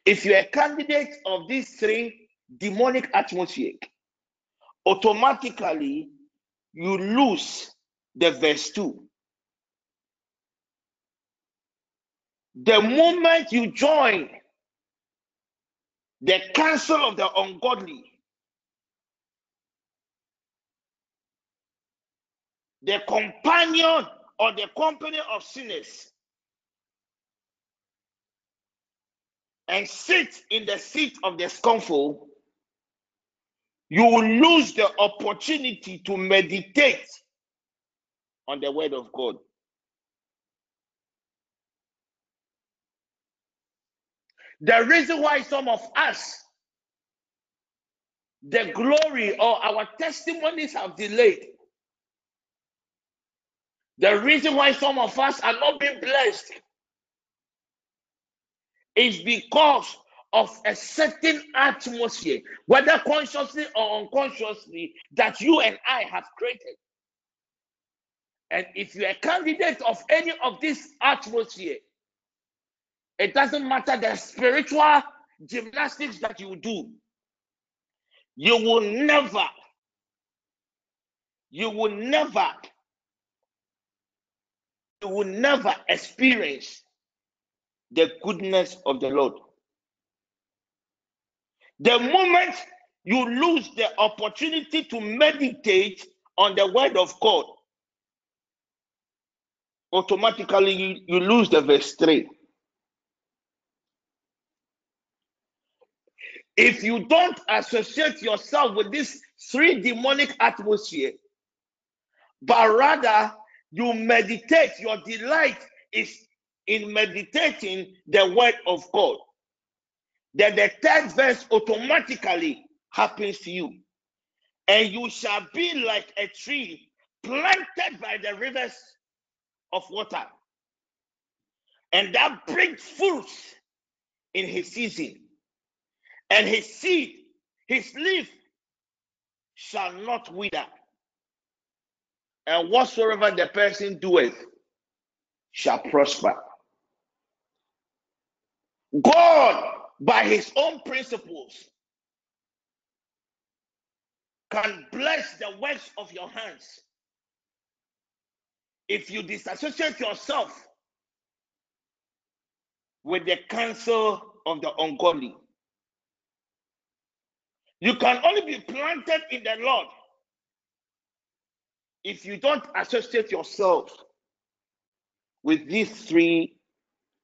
If you're a candidate of these three demonic atmosphere, automatically you lose the verse 2. The moment you join the counsel of the ungodly, the companion or the company of sinners, and sit in the seat of the scornful, you will lose the opportunity to meditate on the word of God. The reason why some of us, the glory or our testimonies have delayed. The reason why some of us are not being blessed is because of a certain atmosphere, whether consciously or unconsciously, that you and I have created. And if you're a candidate of any of this atmosphere, it doesn't matter the spiritual gymnastics that you do, you will never, you will never, you will never experience the goodness of the Lord. The moment you lose the opportunity to meditate on the word of God, automatically you, you lose the verse 3. If you don't associate yourself with this three demonic atmosphere, but rather you meditate, your delight is in meditating the word of God, then the third verse automatically happens to you. And you shall be like a tree planted by the rivers of water, and that brings fruits in his season, and his seed, his leaf shall not wither. And whatsoever the person doeth shall prosper. God, by his own principles, can bless the works of your hands if you disassociate yourself with the counsel of the ungodly. You can only be planted in the Lord if you don't associate yourself with these three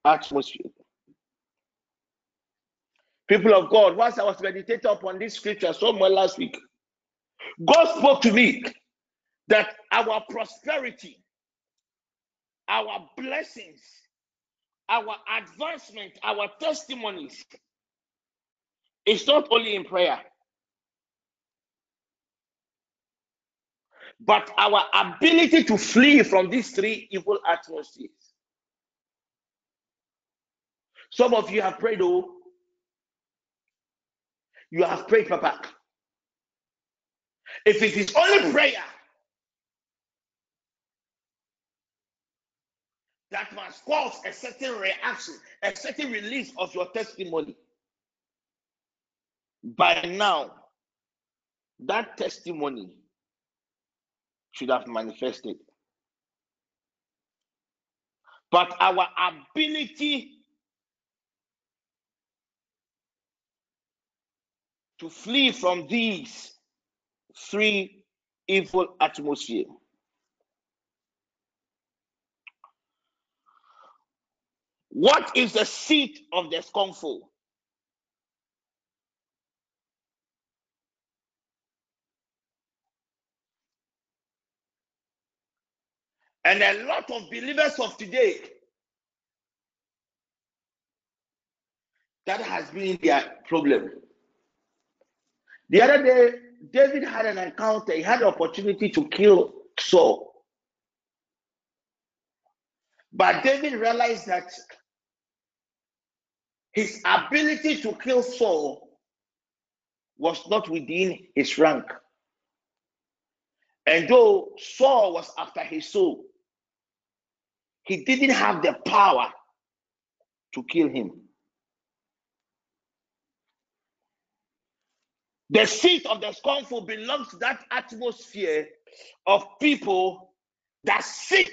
atmospheres. People of God, once I was meditating upon this scripture somewhere last week, God spoke to me that our prosperity, our blessings, our advancement, our testimonies is not only in prayer, but our ability to flee from these three evil atmospheres. Some of you have prayed, oh, you have prayed, Papa. If it is only prayer that must cause a certain reaction, a certain release of your testimony, by now, that testimony should have manifested. But our ability to flee from these three evil atmosphere. What is the seat of the scornful? And a lot of believers of today that has been their problem. The other day, David had an encounter, he had the opportunity to kill Saul. But David realized that his ability to kill Saul was not within his rank. And though Saul was after his soul, he didn't have the power to kill him. The seat of the scornful belongs to that atmosphere of people that sit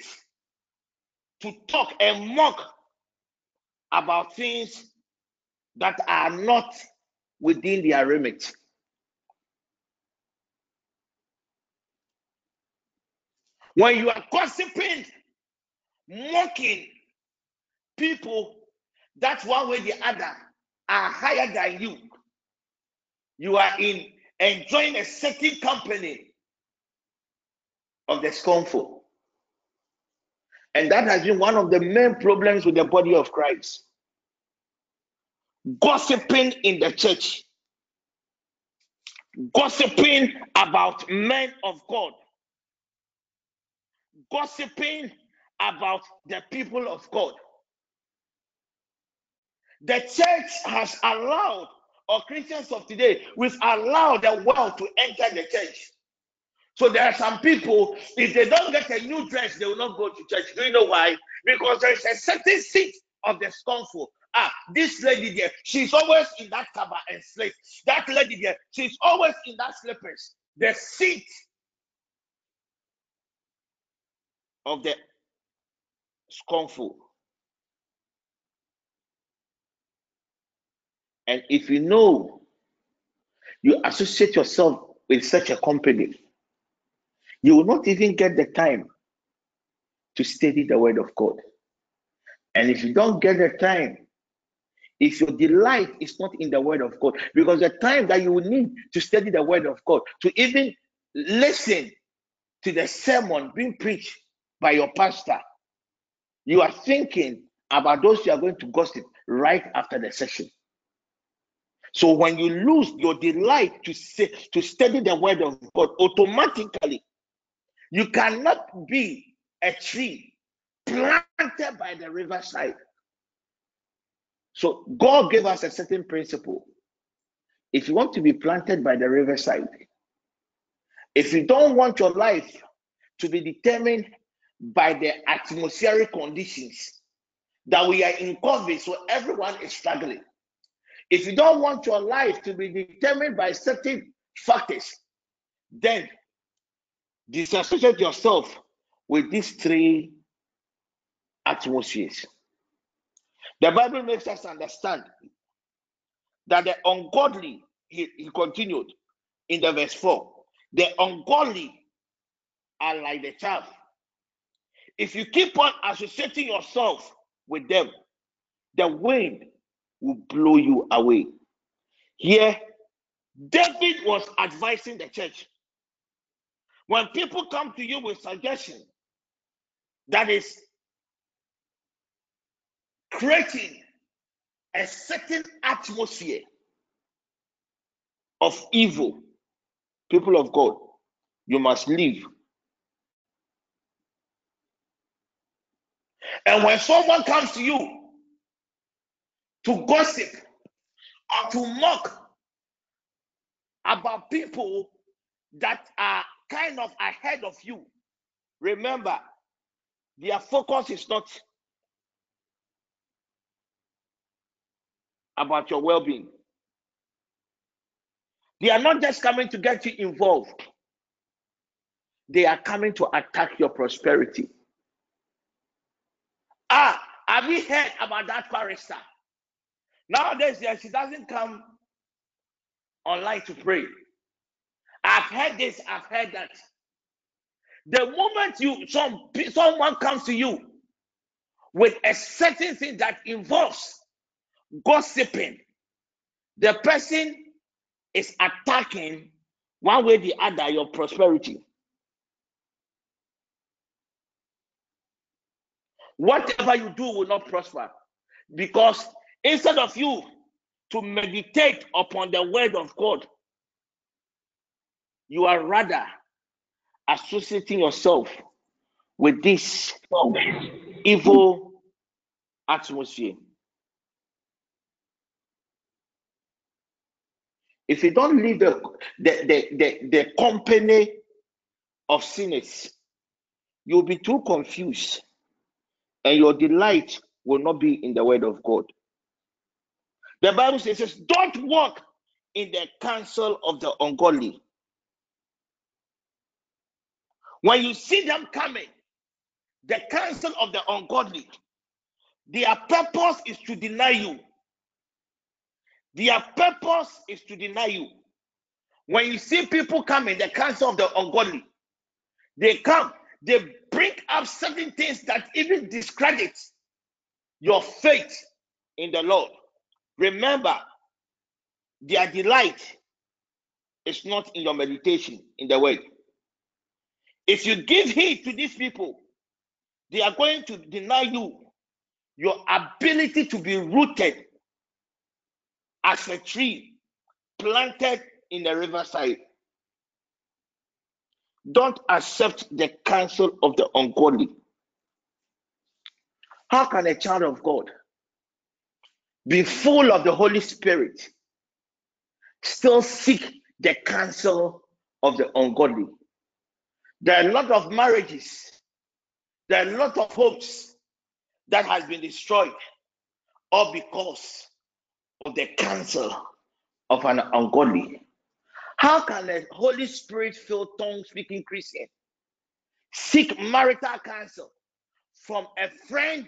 to talk and mock about things that are not within their remit. When you are gossiping, mocking people that one way or the other are higher than you, you are in enjoying a certain company of the scornful. And that has been one of the main problems with the body of Christ. Gossiping in the church, gossiping about men of God, gossiping about the people of God. The church has allowed or Christians of today, will allow the world to enter the church. So there are some people, if they don't get a new dress, they will not go to church. Do you know why? Because there is a certain seat of the scornful. Ah, this lady there, she's always in that cover and slip. That lady there, she's always in that slippers. The seat of the scornful. And if you know you associate yourself with such a company, you will not even get the time to study the word of God. And if you don't get the time, if your delight is not in the word of God, because the time that you will need to study the word of God, to even listen to the sermon being preached by your pastor, you are thinking about those you are going to gossip right after the session. So when you lose your delight to say, to study the word of God, automatically you cannot be a tree planted by the riverside. So God gave us a certain principle. If you want to be planted by the riverside, if you don't want your life to be determined by the atmospheric conditions that we are in COVID, so everyone is struggling. If you don't want your life to be determined by certain factors, then disassociate yourself with these three atmospheres. The Bible makes us understand that the ungodly, he, he continued in the verse 4, the ungodly are like the chaff. If you keep on associating yourself with them, the wind will blow you away. Here, David was advising the church. When people come to you with suggestion that is creating a certain atmosphere of evil, people of God, you must leave. And when someone comes to you to gossip or to mock about people that are kind of ahead of you, remember, their focus is not about your well being. They are not just coming to get you involved, they are coming to attack your prosperity. Ah, have you heard about that chorister? Nowadays, yeah, she doesn't come online to pray. I've heard this, I've heard that. The moment you some someone comes to you with a certain thing that involves gossiping, the person is attacking one way or the other your prosperity. Whatever you do will not prosper because instead of you to meditate upon the word of God, you are rather associating yourself with this evil atmosphere. If you don't leave the, the, the, the, the company of sinners, you'll be too confused and your delight will not be in the word of God. The Bible says, says Don't walk in the counsel of the ungodly. When you see them coming, the counsel of the ungodly, their purpose is to deny you. Their purpose is to deny you. When you see people coming, the counsel of the ungodly, they come, they bring up certain things that even discredit your faith in the Lord. Remember, their delight is not in your meditation in the word. If you give heed to these people, they are going to deny you your ability to be rooted as a tree planted in the riverside. Don't accept the counsel of the ungodly. How can a child of God be full of the Holy Spirit, still seek the counsel of the ungodly? There are a lot of marriages, there are a lot of hopes that has been destroyed, all because of the counsel of an ungodly. How can a Holy Spirit filled tongue speaking Christian seek marital counsel from a friend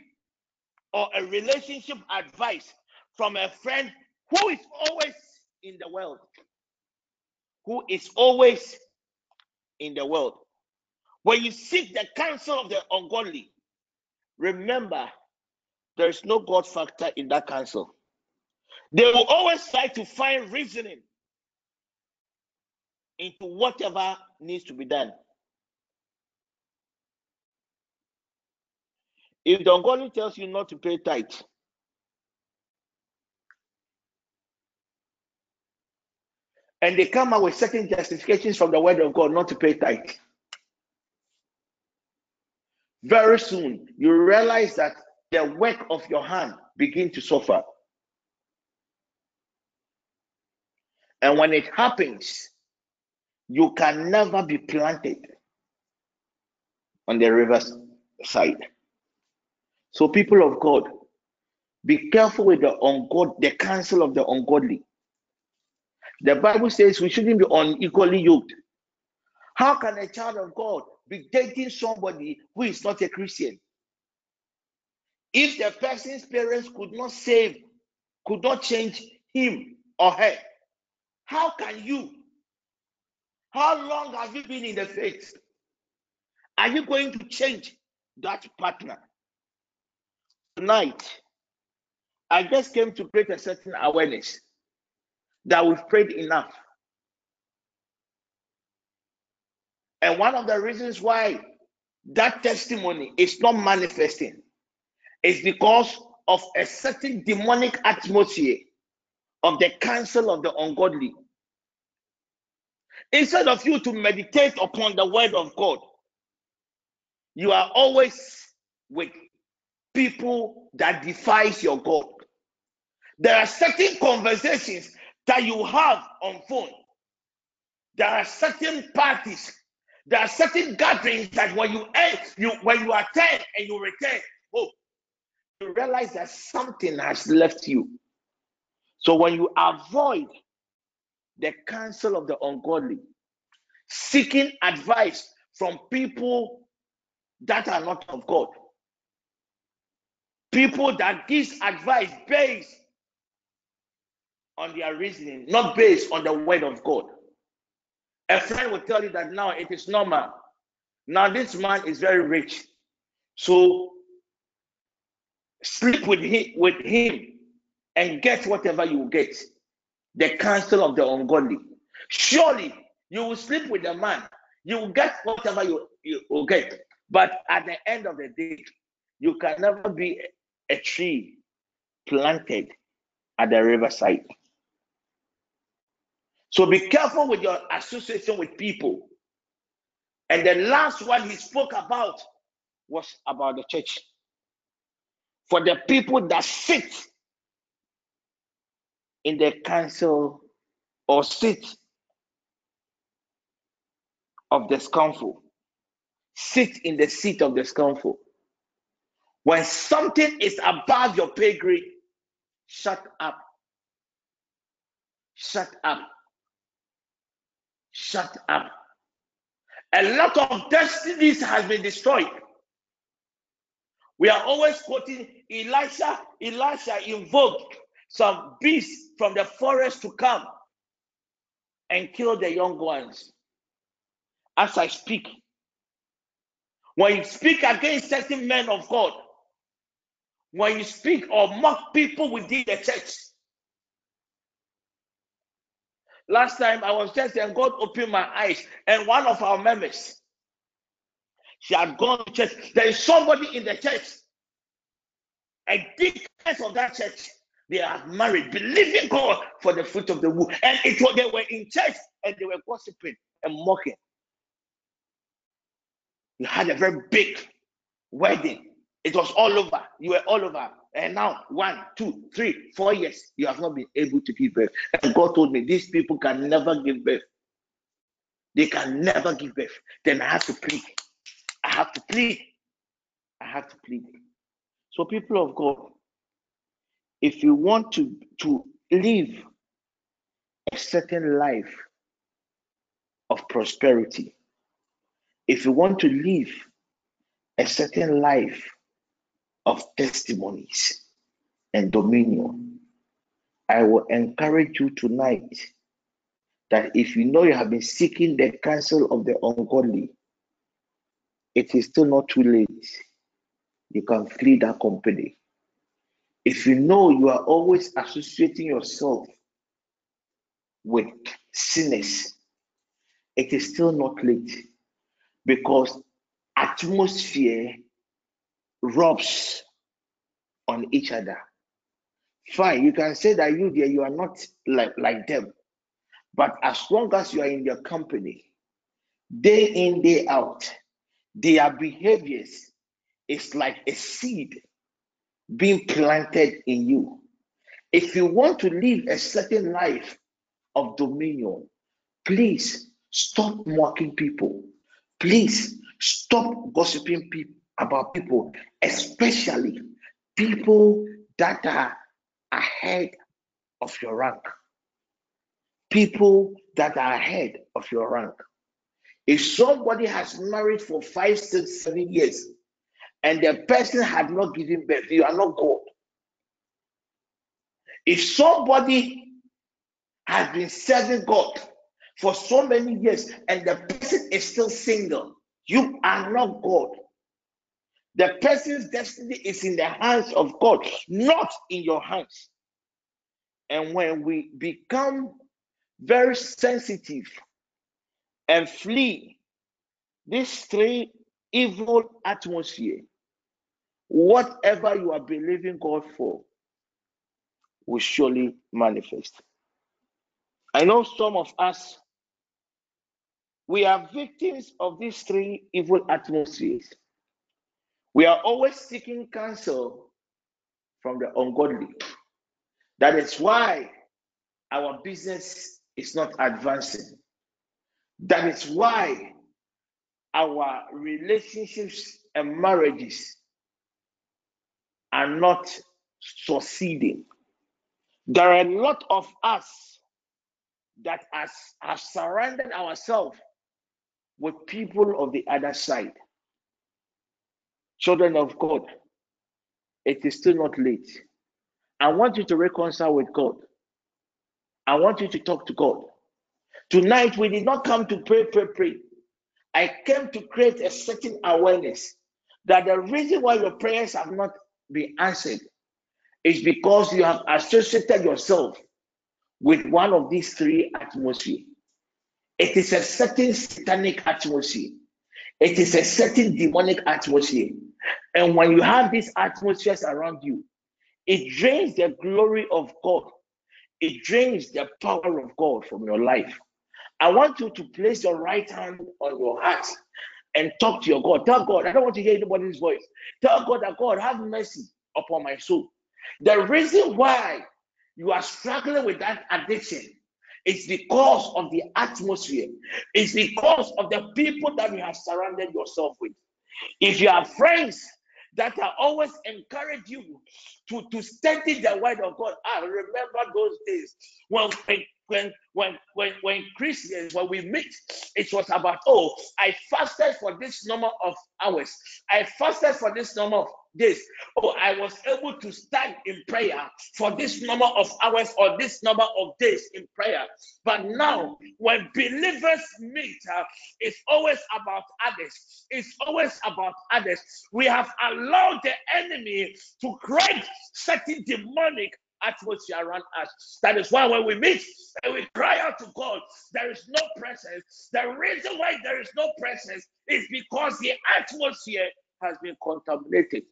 or a relationship advice from a friend who is always in the world, who is always in the world. When you seek the counsel of the ungodly, remember there is no God factor in that counsel. They will always try to find reasoning into whatever needs to be done. If the ungodly tells you not to pay tithe, and they come out with certain justifications from the word of God not to pay tithe, very soon you realize that the work of your hand begin to suffer. And when it happens, you can never be planted on the river side. So, people of God, be careful with the ungod, the counsel of the ungodly. The Bible says we shouldn't be unequally yoked. How can a child of God be dating somebody who is not a Christian? If the person's parents could not save, could not change him or her, how can you? How long have you been in the faith? Are you going to change that partner? Tonight, I just came to create a certain awareness that we've prayed enough. And one of the reasons why that testimony is not manifesting is because of a certain demonic atmosphere of the counsel of the ungodly. Instead of you to meditate upon the word of God, you are always with people that defies your God. There are certain conversations that you have on phone. There are certain parties. There are certain gatherings that when you end, you when you attend and you return, oh, you realize that something has left you. So when you avoid the counsel of the ungodly, seeking advice from people that are not of God, people that gives advice based on their reasoning, not based on the word of God. A friend will tell you that now it is normal. Now this man is very rich, so sleep with him, with him and get whatever you get. The counsel of the ungodly. Surely you will sleep with the man, you will get whatever you, you will get. But at the end of the day, you can never be a tree planted at the riverside. So be careful with your association with people. And the last one he spoke about was about the church. For the people that sit in the council or sit of the scornful, sit in the seat of the scornful. When something is above your pay grade, shut up. Shut up. Shut up. A lot of destinies has been destroyed. We are always quoting Elisha. Elisha invoked some beasts from the forest to come and kill the young ones. As I speak, when you speak against certain men of God, when you speak or mock people within the church, Last time I was just and God opened my eyes, and one of our members, she had gone to church. There is somebody in the church, a deacons of that church. They are married, believing God for the fruit of the womb. And it was they were in church and they were gossiping and mocking. You had a very big wedding. It was all over. You were all over. And now, one, two, three, four years, you have not been able to give birth. And God told me, these people can never give birth. They can never give birth. Then I have to plead. I have to plead. I have to plead. So, people of God, if you want to, to live a certain life of prosperity, if you want to live a certain life of testimonies and dominion. I will encourage you tonight that if you know you have been seeking the counsel of the ungodly, it is still not too late. You can flee that company. If you know you are always associating yourself with sinners, it is still not late because atmosphere rubs on each other. Fine, you can say that you there you are not like, like them, but as long as you are in their company, day in, day out, their behaviors is like a seed being planted in you. If you want to live a certain life of dominion, please stop mocking people. Please stop gossiping people about people, especially people that are ahead of your rank. People that are ahead of your rank. If somebody has married for five, six, seven years, and the person had not given birth, you are not God. If somebody has been serving God for so many years and the person is still single, you are not God. The person's destiny is in the hands of God, not in your hands. And when we become very sensitive and flee these three evil atmosphere, whatever you are believing God for will surely manifest. I know some of us, we are victims of these three evil atmospheres. We are always seeking counsel from the ungodly. That is why our business is not advancing. That is why our relationships and marriages are not succeeding. There are a lot of us that has, have surrounded ourselves with people of the other side. Children of God, it is still not late. I want you to reconcile with God. I want you to talk to God. Tonight, we did not come to pray, pray, pray. I came to create a certain awareness that the reason why your prayers have not been answered is because you have associated yourself with one of these three atmospheres. It is a certain satanic atmosphere. It is a certain demonic atmosphere. And when you have these atmospheres around you, it drains the glory of God. It drains the power of God from your life. I want you to place your right hand on your heart and talk to your God. Tell God, I don't want to hear anybody's voice. Tell God that God, have mercy upon my soul. The reason why you are struggling with that addiction is because of the atmosphere, it's because of the people that you have surrounded yourself with. If you have friends that are always encourage you to, to study the word of God, I remember those days when when when when when Christians when we meet, it was about oh, I fasted for this number of hours, I fasted for this number of days. Oh, I was able to stand in prayer for this number of hours or this number of days in prayer. But now, when believers meet, uh, it's always about others. It's always about others. We have allowed the enemy to create certain demonic atmosphere around us. That is why when we meet and we cry out to God, there is no presence. The reason why there is no presence is because the atmosphere has been contaminated.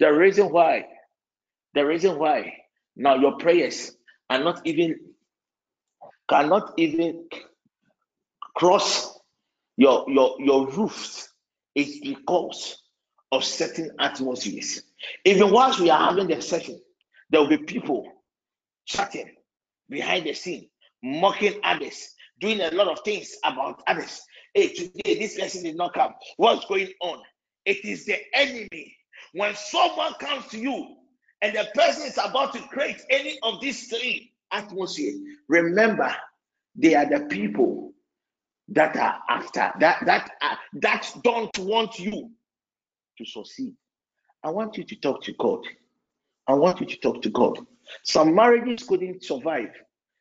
The reason why, the reason why now your prayers are not even cannot even cross your your your roofs is because of certain atmospheres. Even once we are having the session, there will be people chatting behind the scene, mocking others, doing a lot of things about others. Hey, today this person did not come. What's going on? It is the enemy. When someone comes to you and the person is about to create any of these three atmosphere, remember they are the people that are after that that uh, that don't want you to succeed. I want you to talk to God. I want you to talk to God. Some marriages couldn't survive.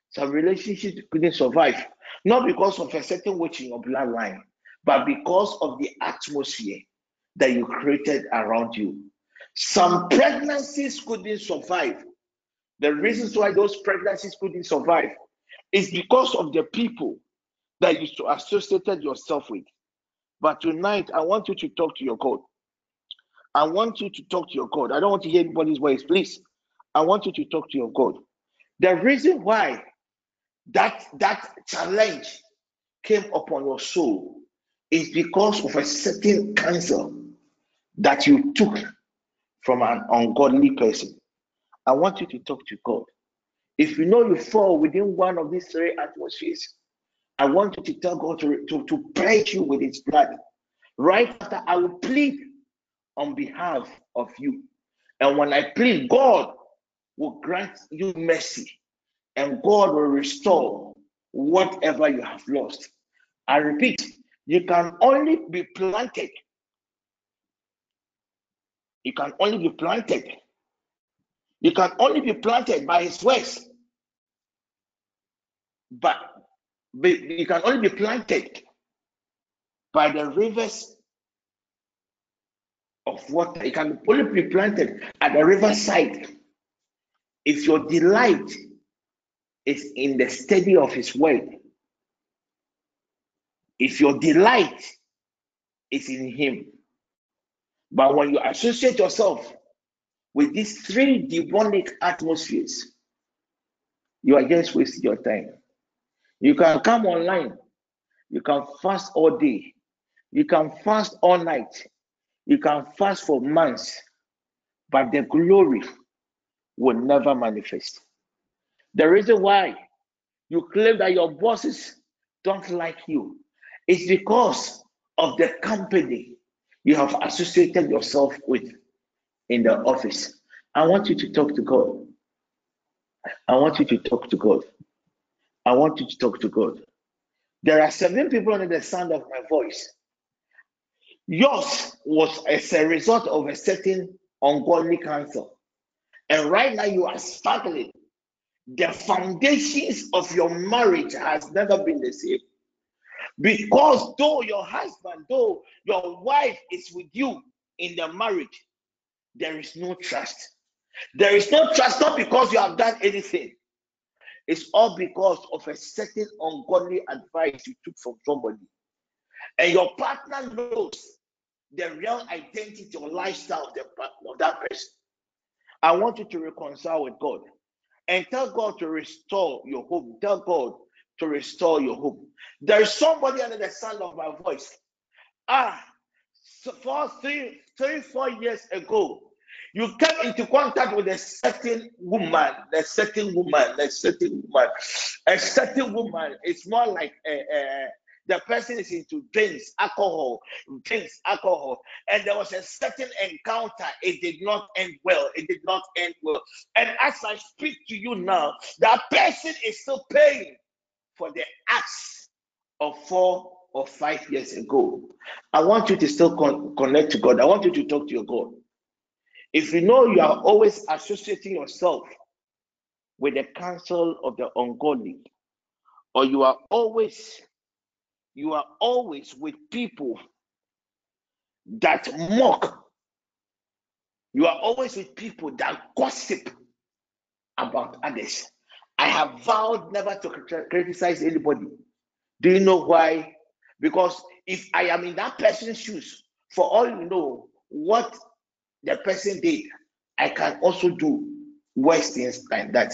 Some relationships couldn't survive. Not because of a certain witch in your bloodline, but because of the atmosphere that you created around you. Some pregnancies couldn't survive. The reasons why those pregnancies couldn't survive is because of the people that you associated yourself with. But tonight, I want you to talk to your God. I want you to talk to your God. I don't want to hear anybody's voice, please. I want you to talk to your God. The reason why that that challenge came upon your soul is because of a certain cancer that you took from an ungodly person. I want you to talk to God. If you know you fall within one of these three atmospheres, I want you to tell God to, to, to pledge you with his blood. Right after I will plead on behalf of you. And when I plead, God will grant you mercy and God will restore whatever you have lost. I repeat, you can only be planted. You can only be planted. You can only be planted by his words. But you can only be planted by the rivers of water. You can only be planted at the riverside. If your delight is in the study of his word, if your delight is in him, but when you associate yourself with these three demonic atmospheres, you are just wasting your time. You can come online, you can fast all day, you can fast all night, you can fast for months, but the glory will never manifest. The reason why you claim that your bosses don't like you is because of the company you have associated yourself with in the office. I want you to talk to God. I want you to talk to God. I want you to talk to God. There are seven people under the sound of my voice. Yours was as a result of a certain ungodly cancer. And right now you are struggling. The foundations of your marriage has never been the same. Because though your husband, though your wife is with you in the marriage, there is no trust. There is no trust not because you have done anything. It's all because of a certain ungodly advice you took from somebody. And your partner knows the real identity or lifestyle of, of that person. I want you to reconcile with God and tell God to restore your home. Tell God to restore your home. There is somebody under the sound of my voice. Ah, so for three, three, four years ago, you came into contact with a certain woman, a certain woman, a certain woman, a certain woman. It's more like a, a, the person is into drinks, alcohol, drinks, alcohol, and there was a certain encounter. It did not end well. It did not end well. And as I speak to you now, that person is still paying for the acts of four or five years ago. I want you to still con- connect to God. I want you to talk to your God. If you know you are always associating yourself with the counsel of the ungodly, or you are always you are always with people that mock. You are always with people that gossip about others. I have vowed never to criticize anybody. Do you know why? Because if I am in that person's shoes, for all you know, what the person did, I can also do worse things like that.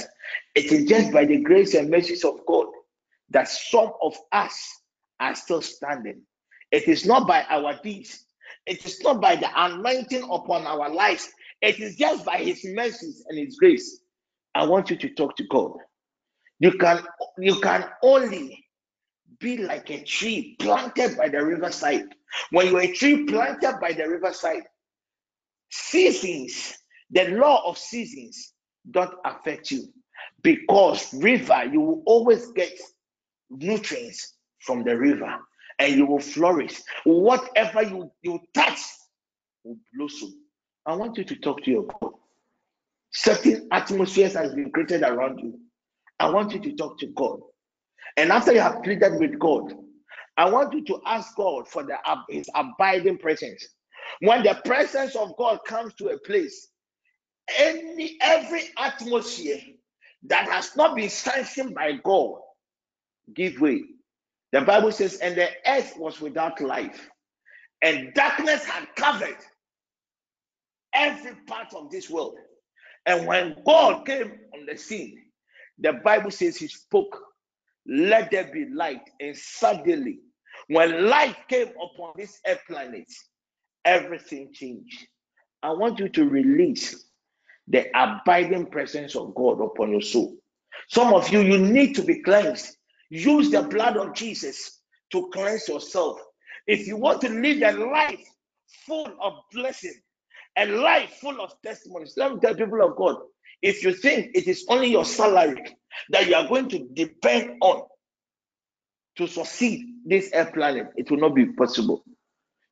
It is just by the grace and mercies of God that some of us are still standing. It is not by our deeds, it is not by the anointing upon our lives, it is just by His mercies and His grace. I want you to talk to God. You can you can only be like a tree planted by the riverside. When you're a tree planted by the riverside, seasons, the law of seasons don't affect you because river you will always get nutrients from the river and you will flourish. Whatever you, you touch will blossom. I want you to talk to your God. certain atmospheres has been created around you. I want you to talk to God. And after you have pleaded with God, I want you to ask God for the, his abiding presence. When the presence of God comes to a place, any every atmosphere that has not been sanctioned by God give way. The Bible says, and the earth was without life, and darkness had covered every part of this world. And when God came on the scene, the Bible says he spoke, let there be light. And suddenly, when light came upon this earth planet, everything changed. I want you to release the abiding presence of God upon your soul. Some of you, you need to be cleansed. Use the blood of Jesus to cleanse yourself. If you want to live a life full of blessing, a life full of testimonies, let me tell people of God, if you think it is only your salary that you are going to depend on to succeed this air planet, it will not be possible.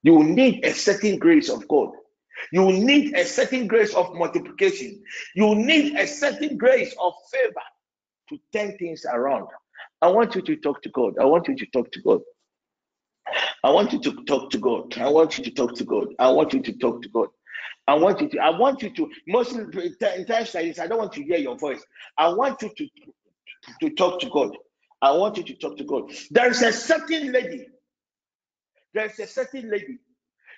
You will need a certain grace of God. You will need a certain grace of multiplication. You will need a certain grace of favor to turn things around. I want you to talk to God. I want you to talk to God. I want you to talk to God. I want you to talk to God. I want you to talk to God. I want you to, I want you to, mostly in times like this, I don't want to hear your voice. I want you to, to talk to God. I want you to talk to God. There is a certain lady. There is a certain lady.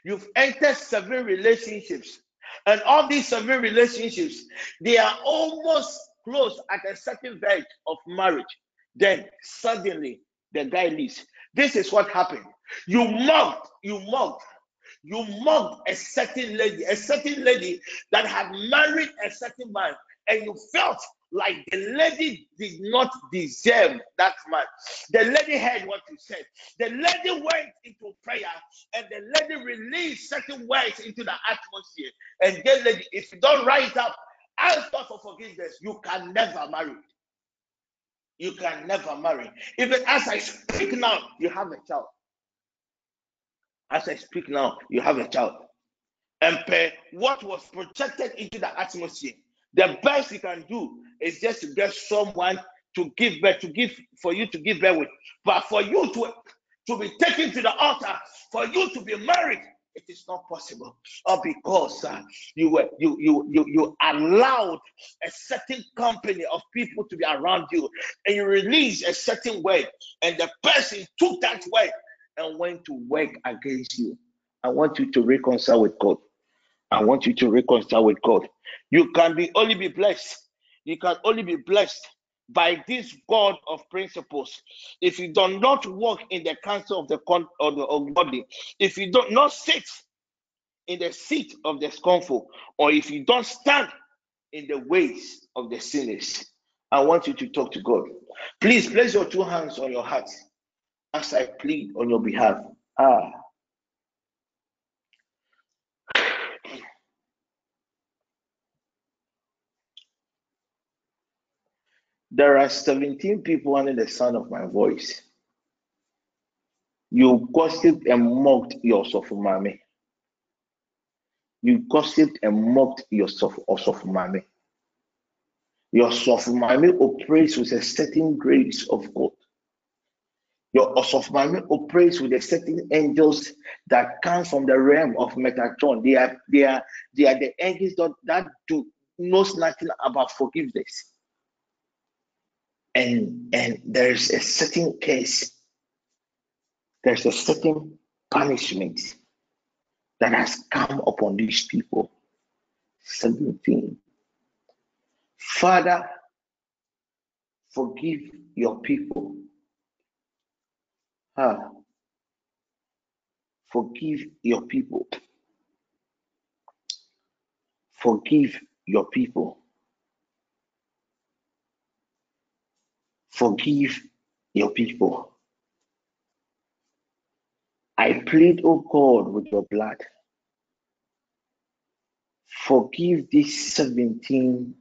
You've entered seven relationships. And all these seven relationships, they are almost close at a certain verge of marriage. Then suddenly the guy leaves. This is what happened. You mocked, you mocked, you mocked a certain lady, a certain lady that had married a certain man, and you felt like the lady did not deserve that man. The lady heard what you said. The lady went into prayer and the lady released certain words into the atmosphere. And the lady, if you don't rise up, ask God for forgiveness, you can never marry. You can never marry. Even as I speak now, you have a child. As I speak now, you have a child. And per what was projected into the atmosphere, the best you can do is just to get someone to give birth, to give for you to give birth with. But for you to, to be taken to the altar, for you to be married, it is not possible. Or because uh, you were you you you you allowed a certain company of people to be around you, and you released a certain way, and the person took that way and went to work against you. I want you to reconcile with God. I want you to reconcile with God. You can be only be blessed. You can only be blessed by this God of principles. If you do not walk in the counsel of the con of the of body, if you do not sit in the seat of the scornful, or if you don't stand in the ways of the sinners, I want you to talk to God. Please place your two hands on your heart as I plead on your behalf. Ah. There are 17 people under the sound of my voice. You gossiped and mocked your mommy. You gossiped and mocked yourself, your mommy. Your mommy operates with a certain grace of God. Your Osofmami operates with a certain angels that come from the realm of Metatron. They are they are they are the angels that, that do knows nothing about forgiveness. And and there's a certain case, there's a certain punishment that has come upon these people. 17. Father, forgive your people Ah, forgive your people. Forgive your people. Forgive your people. I plead, O oh God, with your blood. Forgive these 17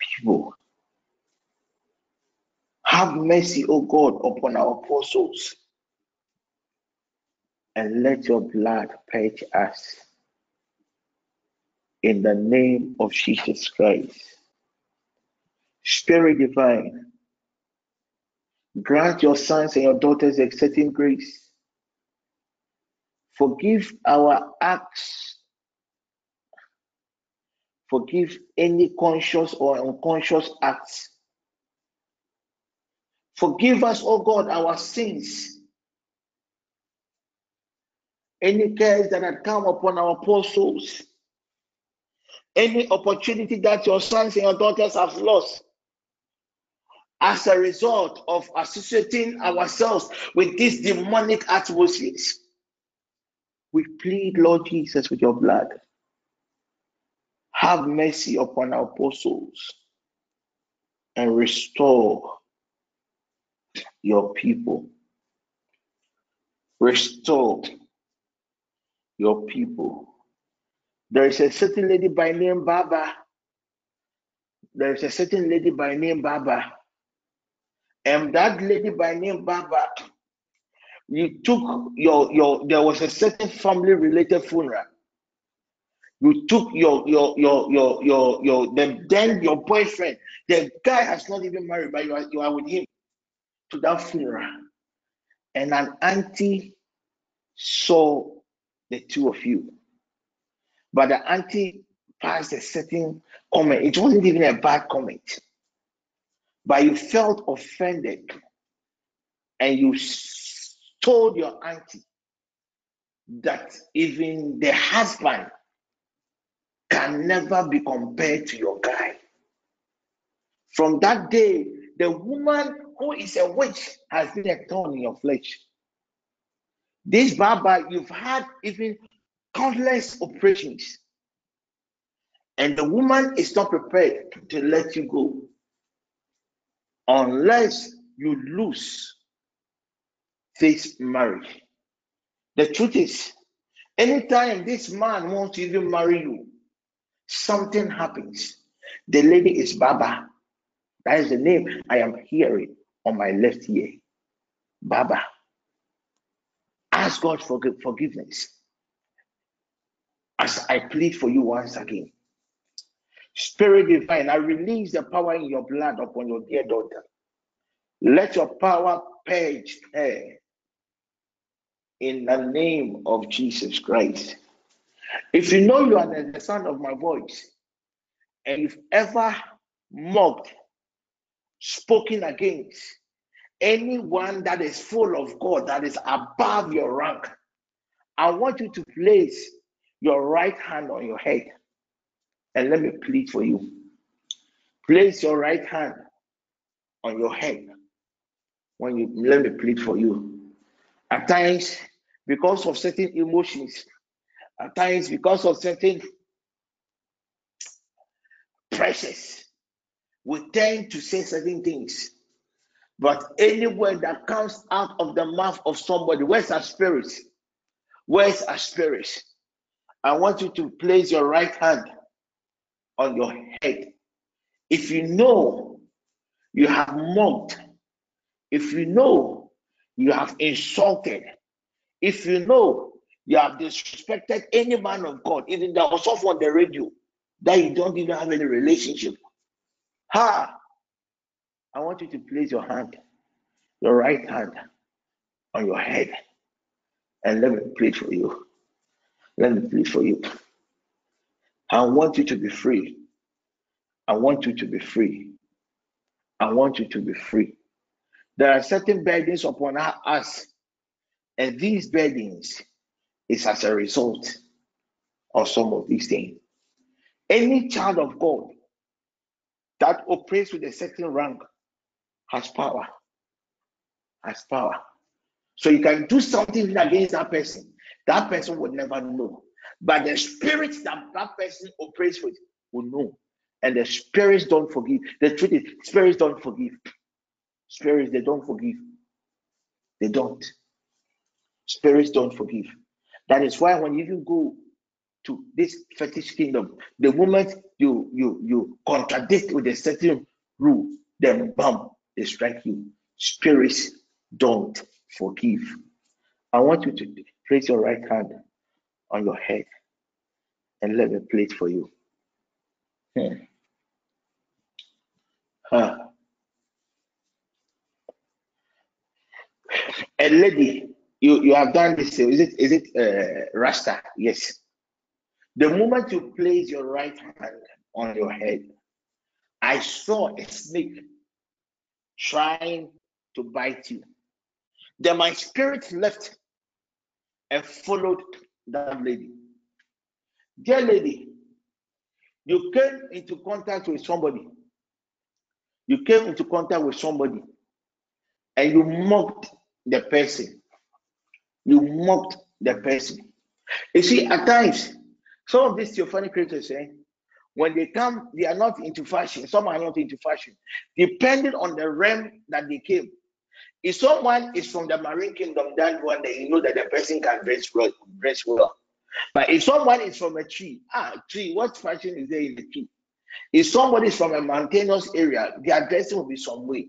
people have mercy, O God, upon our poor souls, and let your blood purge us. in the name of Jesus Christ. Spirit divine, grant your sons and your daughters a certain grace. Forgive our acts. Forgive any conscious or unconscious acts. Forgive us, O oh God, our sins. Any cares that had come upon our poor souls any opportunity that your sons and your daughters have lost as a result of associating ourselves with these demonic atmospheres. We plead, Lord Jesus, with your blood. Have mercy upon our poor souls and restore your people. Restore your people there is a certain lady by name Baba. There is a certain lady by name Baba. And that lady by name Baba, you took your your there was a certain family related funeral. You took your your your your your your the, then your boyfriend, the guy has not even married, but you are you are with him to that funeral. And an auntie saw the two of you but the auntie passed a certain comment. It wasn't even a bad comment, but you felt offended and you told your auntie that even the husband can never be compared to your guy. From that day, the woman who is a witch has been a thorn in your flesh. This Baba, you've had even countless operations. And the woman is not prepared to let you go unless you lose this marriage. The truth is, anytime this man wants to even marry you, something happens. The lady is Baba. That is the name I am hearing on my left ear. Baba. Ask God for forgiveness as I plead for you once again. Spirit divine, I release the power in your blood upon your dear daughter. Let your power purge her in the name of Jesus Christ. If you know you are the son of my voice, and you've ever mocked, spoken against anyone that is full of God, that is above your rank, I want you to place your right hand on your head and let me plead for you. Place your right hand on your head when you let me plead for you. At times, because of certain emotions, at times, because of certain pressures, we tend to say certain things. But any word that comes out of the mouth of somebody, where's our spirit? Where's our spirit? I want you to place your right hand on your head. If you know you have mocked, if you know you have insulted, if you know you have disrespected any man of God, even that was off on the radio, that you don't even have any relationship. Ha! I want you to place your hand, your right hand, on your head, and let me plead for you. Let me plead for you. I want you to be free. I want you to be free. I want you to be free. There are certain burdens upon us, and these burdens is as a result of some of these things. Any child of God that operates with a certain rank has power. Has power. So you can do something against that person. That person would never know. But the spirits that that person operates with will know. And the spirits don't forgive. The truth is, spirits don't forgive. Spirits, they don't forgive. They don't. Spirits don't forgive. That is why when you go to this fetish kingdom, the moment you you you contradict with a certain rule, then bam, they strike you. Spirits don't forgive. I want you to place your right hand on your head and let me play it for you. Hmm. Huh. A lady, you, you have done this. Is it is it uh, Rasta? Yes. The moment you place your right hand on your head, I saw a snake trying to bite you. Then my spirit left and followed that lady. Dear lady, you came into contact with somebody. You came into contact with somebody and you mocked the person. You mocked the person. You see, at times, some of these theophanic creators, eh, when they come, they are not into fashion. Some are not into fashion, depending on the realm that they came. If someone is from the marine kingdom, that one day you know that the person can dress well, dress well. But if someone is from a tree, ah, tree, what fashion is there in the tree? If somebody is from a mountainous area, their dressing will be some way.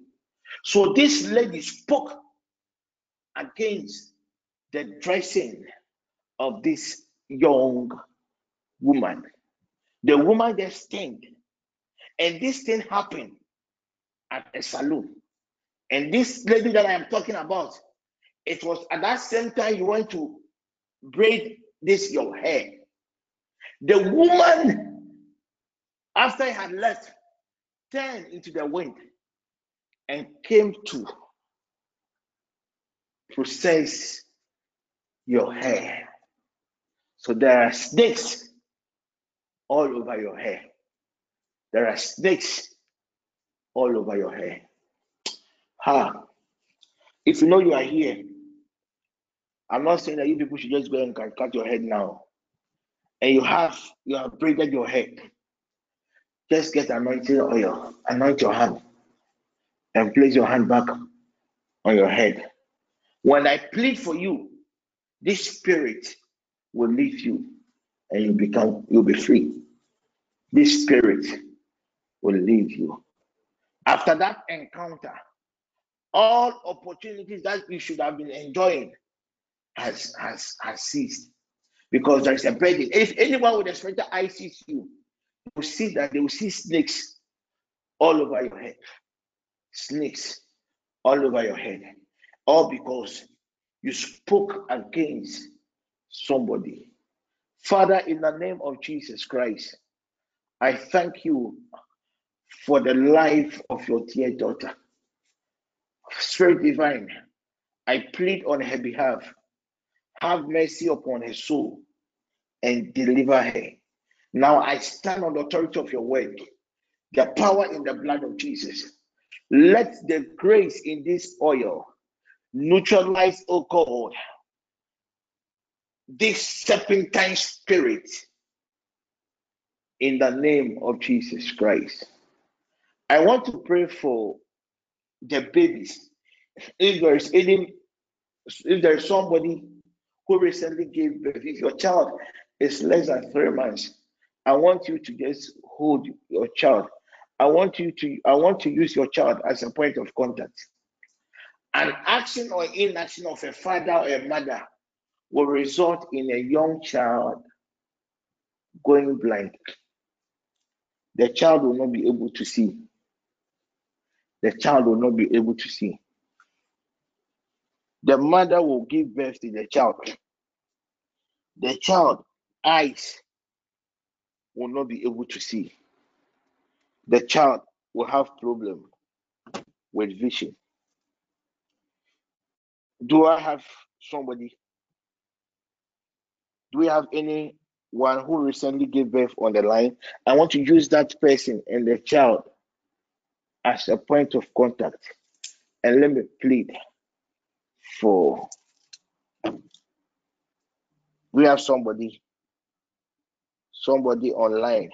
So this lady spoke against the dressing of this young woman. The woman just stand, and this thing happened at a saloon. And this lady that I am talking about, it was at that same time you went to braid this your hair. The woman, after I had left, turned into the wind and came to process your hair. So there are snakes all over your hair. There are snakes all over your hair. Ha! If you know you are here, I'm not saying that you people should just go and cut your head now. And you have you have braided your head. Just get anointing oil, anoint your hand, and place your hand back on your head. When I plead for you, this spirit will leave you and you become you'll be free. This spirit will leave you. After that encounter, all opportunities that you should have been enjoying has has has ceased because there is a burden. If anyone with a spiritual eye sees you, you will see that they will see snakes all over your head, snakes all over your head, all because you spoke against somebody. Father, in the name of Jesus Christ, I thank you for the life of your dear daughter. Spirit divine, I plead on her behalf. Have mercy upon her soul and deliver her. Now I stand on the authority of your word, the power in the blood of Jesus. Let the grace in this oil neutralize, oh God, this serpentine spirit in the name of Jesus Christ. I want to pray for the babies. If there is any, if there is somebody who recently gave birth, if your child is less than three months, I want you to just hold your child. I want you to, I want to use your child as a point of contact. An action or inaction of a father or a mother will result in a young child going blind. The child will not be able to see. The child will not be able to see. The mother will give birth to the child. The child eyes will not be able to see. The child will have problem with vision. Do I have somebody? Do we have anyone who recently gave birth on the line? I want to use that person and the child as a point of contact. And let me plead for we have somebody somebody online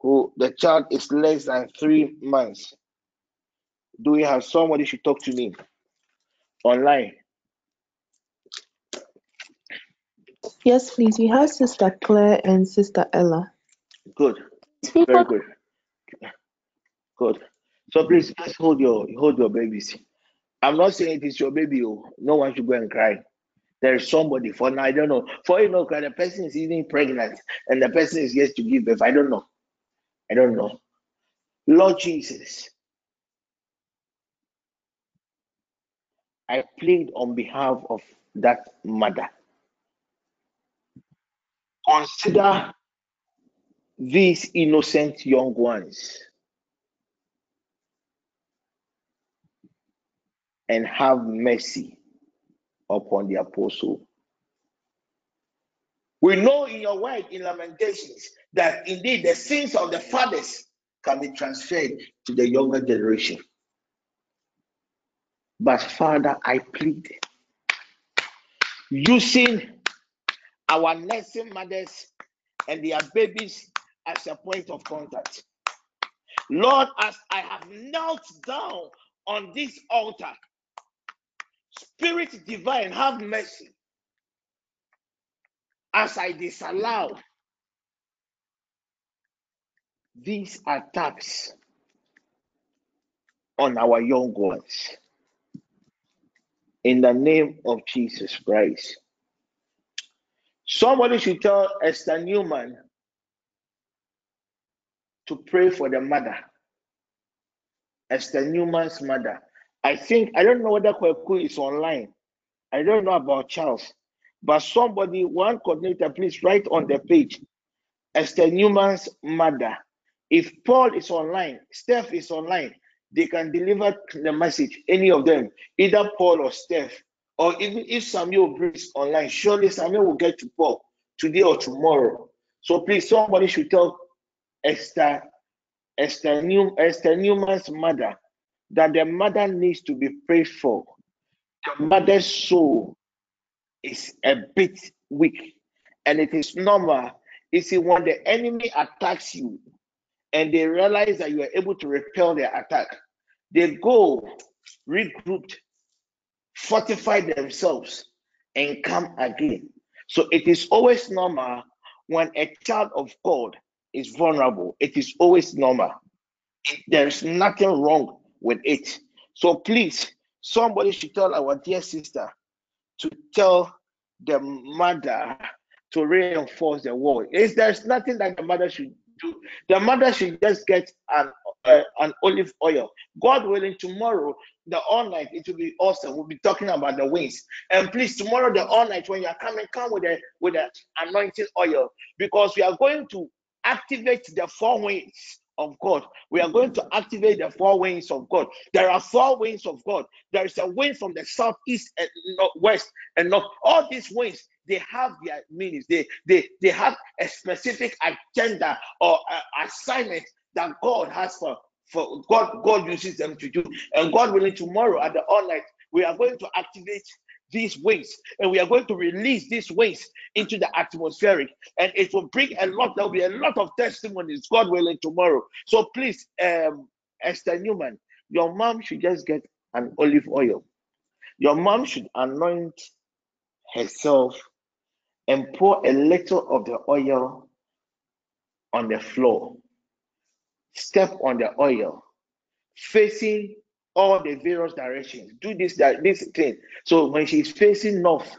who the child is less than three months do we have somebody should talk to me online. Yes, please. We have Sister Claire and Sister Ella. Good. Very good. Good. So please just hold your hold your babies. I'm not saying it is your baby. Oh. No one should go and cry. There is somebody for now. I don't know. For you know, the person is even pregnant and the person is yet to give birth. I don't know. I don't know. Lord Jesus, I plead on behalf of that mother. Consider these innocent young ones and have mercy upon the apostle. We know in your word in Lamentations that indeed the sins of the fathers can be transferred to the younger generation. But Father, I plead using our nursing mothers and their babies as a point of contact. Lord, as I have knelt down on this altar, Spirit divine, have mercy as I disallow these attacks on our young ones. In the name of Jesus Christ. Somebody should tell Esther Newman to pray for the mother. Esther Newman's mother. I think, I don't know whether Kweku is online. I don't know about Charles. But somebody, one coordinator, please write on the page Esther Newman's mother. If Paul is online, Steph is online, they can deliver the message, any of them, either Paul or Steph, or even if Samuel brings online, surely Samuel will get to Paul today or tomorrow. So please, somebody should tell Esther, Esther, New, Esther Newman's mother that the mother needs to be prayed for. The mother's soul is a bit weak, and it is normal. You see, when the enemy attacks you, and they realize that you are able to repel their attack, they go regrouped, fortify themselves, and come again. So it is always normal when a child of God is vulnerable. It is always normal. There is nothing wrong with it. So please, somebody should tell our dear sister to tell the mother to reinforce the wall. Is there's nothing that the mother should do. The mother should just get an uh, an olive oil. God willing, tomorrow the all night it will be awesome. We'll be talking about the wings. And please, tomorrow the all night when you are coming, come with a with an anointing oil because we are going to activate the four wings of God. We are going to activate the four wings of God. There are four wings of God. There is a wind from the south, east, and west, and north. All these wings, they have their meanings. They they they have a specific agenda or uh, assignment that God has for for God. God uses them to do. And God willing, tomorrow at the all night, we are going to activate these wings and we are going to release these wings into the atmospheric and it will bring a lot there will be a lot of testimonies god willing tomorrow so please um esther newman your mom should just get an olive oil your mom should anoint herself and pour a little of the oil on the floor step on the oil facing all the various directions. Do this this thing. So when she's facing north,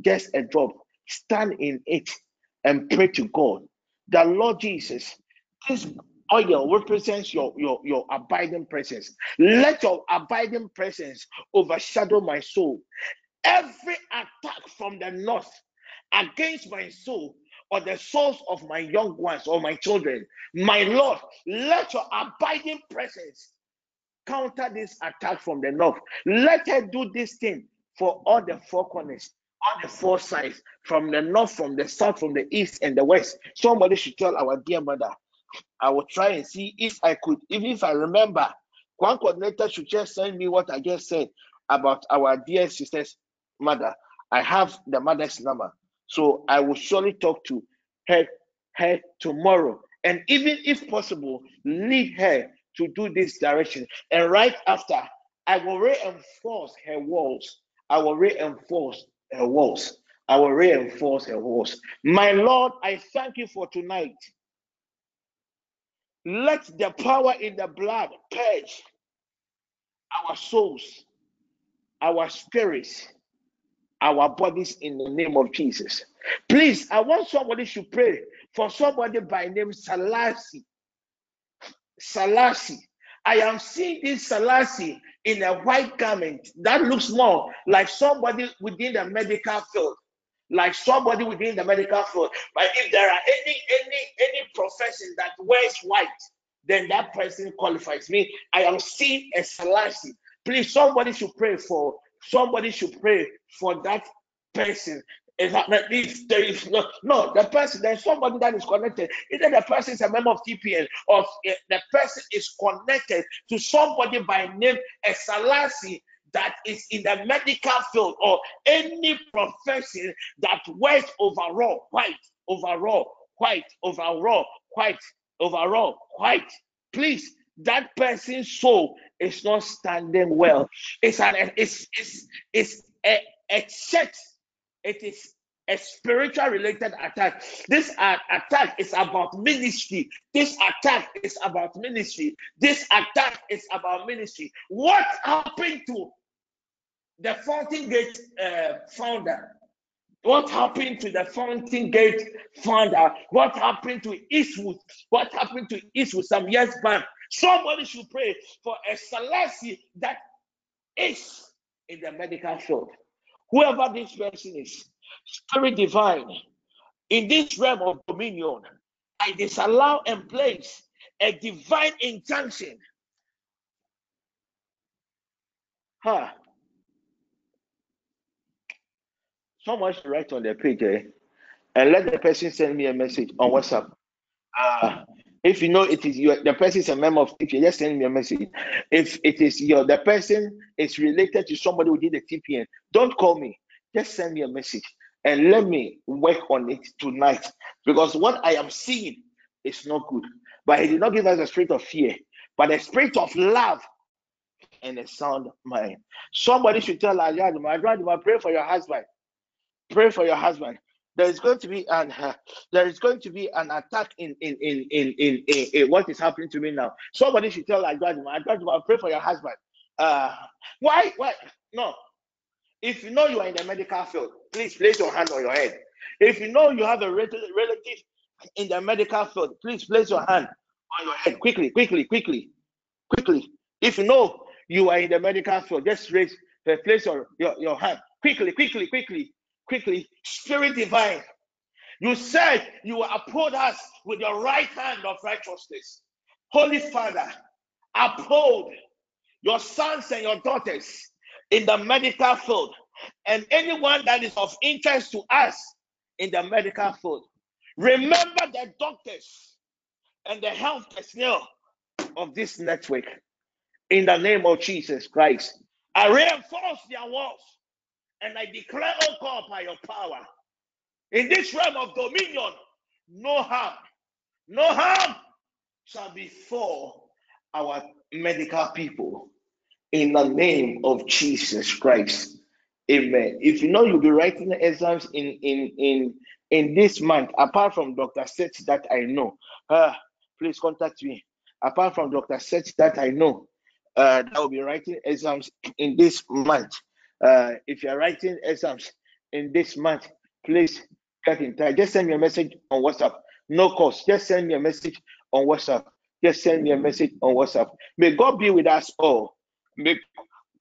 just a drop, stand in it and pray to God. The Lord Jesus, this oil represents your, your, your abiding presence. Let your abiding presence overshadow my soul. Every attack from the north against my soul or the souls of my young ones or my children, my Lord, let your abiding presence counter this attack from the north. Let her do this thing for all the four corners, all the four sides, from the north, from the south, from the east, and the west. Somebody should tell our dear mother. I will try and see if I could, even if I remember. One coordinator should just send me what I just said about our dear sister's mother. I have the mother's number. So I will surely talk to her, her tomorrow. And even if possible, lead her to do this direction. And right after, I will reinforce her walls. I will reinforce her walls. I will reinforce her walls. My Lord, I thank you for tonight. Let the power in the blood purge our souls, our spirits, our bodies in the name of Jesus. Please, I want somebody to pray for somebody by name Salasi. Salasi. I am seeing this Salasi in a white garment that looks more like somebody within the medical field like somebody within the medical field. But if there are any any any profession that wears white, then that person qualifies me. I am seeing a Salasi. Please, somebody should pray for somebody should pray for that person. If, if there is no, no, the person, there's somebody that is connected. Either the person is a member of TPN or eh, the person is connected to somebody by name a Salasi that is in the medical field or any profession that wears overall white, overall white, overall white, overall white. Please, that person's soul is not standing well. It's an it's it's it's a, a. It is a spiritual related attack. This attack is about ministry. This attack is about ministry. This attack is about ministry. What happened to the Fountain Gate uh, founder? What happened to the Fountain Gate founder? What happened to Eastwood? What happened to Eastwood some years back? Somebody should pray for a Selassie that is in the medical field. Whoever this person is, Spirit Divine, in this realm of dominion, I disallow and place a divine injunction. Huh. Someone should write on the page eh? and let the person send me a message on WhatsApp. Uh, if you know it is your the person is a member of TPN, just send me a message. If it is your the person is related to somebody who did the TPN, don't call me. Just send me a message and let me work on it tonight. Because what I am seeing is not good. But he did not give us a spirit of fear, but a spirit of love and a sound mind. Somebody should tell my grandma, pray for your husband. Pray for your husband there is going to be an uh, there is going to be an attack in in in in in, in, in what is happening to me now. Somebody should tell Adwadima, Adwadima, pray for your husband. Uh, why? Why? No. If you know you are in the medical field, please place your hand on your head. If you know you have a relative in the medical field, please place your hand on your head quickly, quickly, quickly, quickly. If you know you are in the medical field, just raise, place your, your, your hand quickly, quickly, quickly quickly. Spirit divine, you said you will uphold us with your right hand of righteousness. Holy Father, uphold your sons and your daughters in the medical field and anyone that is of interest to us in the medical field. Remember the doctors and the health personnel of this network in the name of Jesus Christ. I reinforce their walls and I declare, oh God, by your power, in this realm of dominion, no harm, no harm shall befall our medical people. In the name of Jesus Christ. Amen. If you know you'll be writing exams in in in in this month, apart from Dr. Seth that I know, uh, please contact me. Apart from Dr. Seth that I know, uh, that will be writing exams in this month. Uh, if you're writing exams in this month, please get in touch. Just send me a message on WhatsApp. No cost. Just send me a message on WhatsApp. Just send me a message on WhatsApp. May God be with us all. May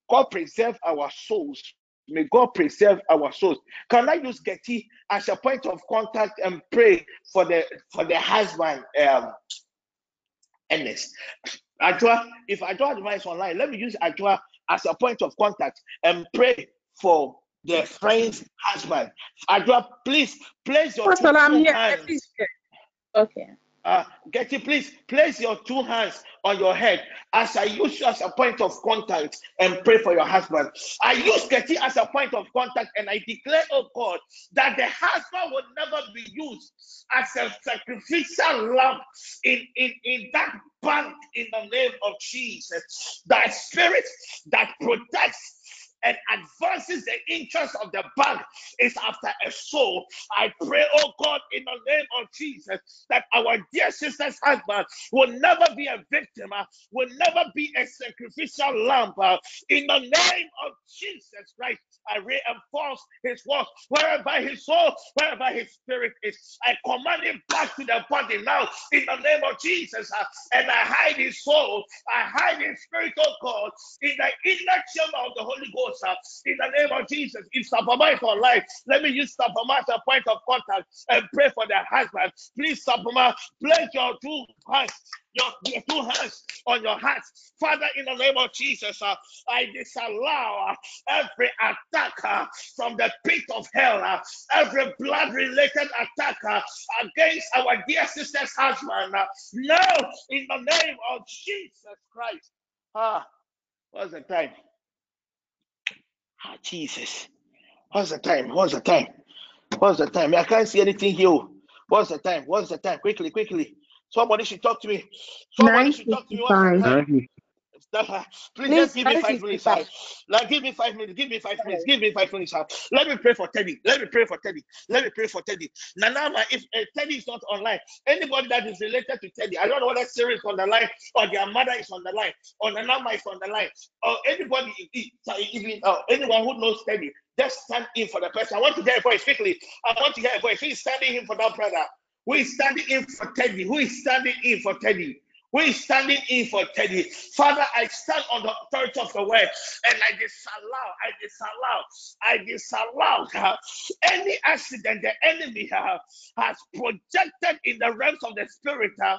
God preserve our souls. May God preserve our souls. Can I use Getty as a point of contact and pray for the for the husband, um, Ernest? Ajua, if Ajua advice online, let me use Ajua as a point of contact and pray for the friend's husband. Adwa, please place your hands. Okay. Uh, Getty, please place your two hands on your head as I use you as a point of contact and pray for your husband. I use Getty as a point of contact and I declare, oh God, that the husband will never be used as a sacrificial lamb in, in, in that bank in the name of Jesus. That spirit that protects and advances the interest of the bank is after a soul. I pray, oh God, in the name of Jesus, that our dear sister's husband will never be a victim, uh, will never be a sacrificial lamb. Uh, in the name of Jesus Christ, I reinforce his work wherever his soul, wherever his spirit is. I command him back to the body now in the name of Jesus. Uh, and I hide his soul, I hide his spirit, oh God, in the inner chamber of the Holy Ghost in the name of Jesus. If Sapama is online, let me use Sapama as a point of contact and pray for their husband. Please, Sapama, place your two hands your, your two hands on your heart. Father, in the name of Jesus, uh, I disallow uh, every attack uh, from the pit of hell, uh, every blood related attack uh, against our dear sister's husband. Uh, now, in the name of Jesus Christ. Ah, what's the time? Ah, Jesus. What's the time? What's the time? What's the time? I can't see anything here. What's the time? What's the time? Quickly, quickly. Somebody should talk to me. Somebody should talk to me. Please, just give me five minutes. Sir. Like, give me five minutes. Give me five minutes. Give me five minutes. Sir. Let me pray for Teddy. Let me pray for Teddy. Let me pray for Teddy. Nanama, if uh, Teddy is not online, anybody that is related to Teddy, I don't know whether Siri is on the line or their mother is on the line or Nanama is on the line or anybody, even uh, anyone who knows Teddy, just stand in for the person. I want to hear a voice quickly. I want to hear a voice. He's standing in for that brother. Who is standing in for Teddy? Who is standing in for Teddy? Is standing in for Teddy? Father, I stand on the authority of the word and I disallow, I disallow, I disallow uh, any accident the enemy uh, has projected in the realms of the spirit uh,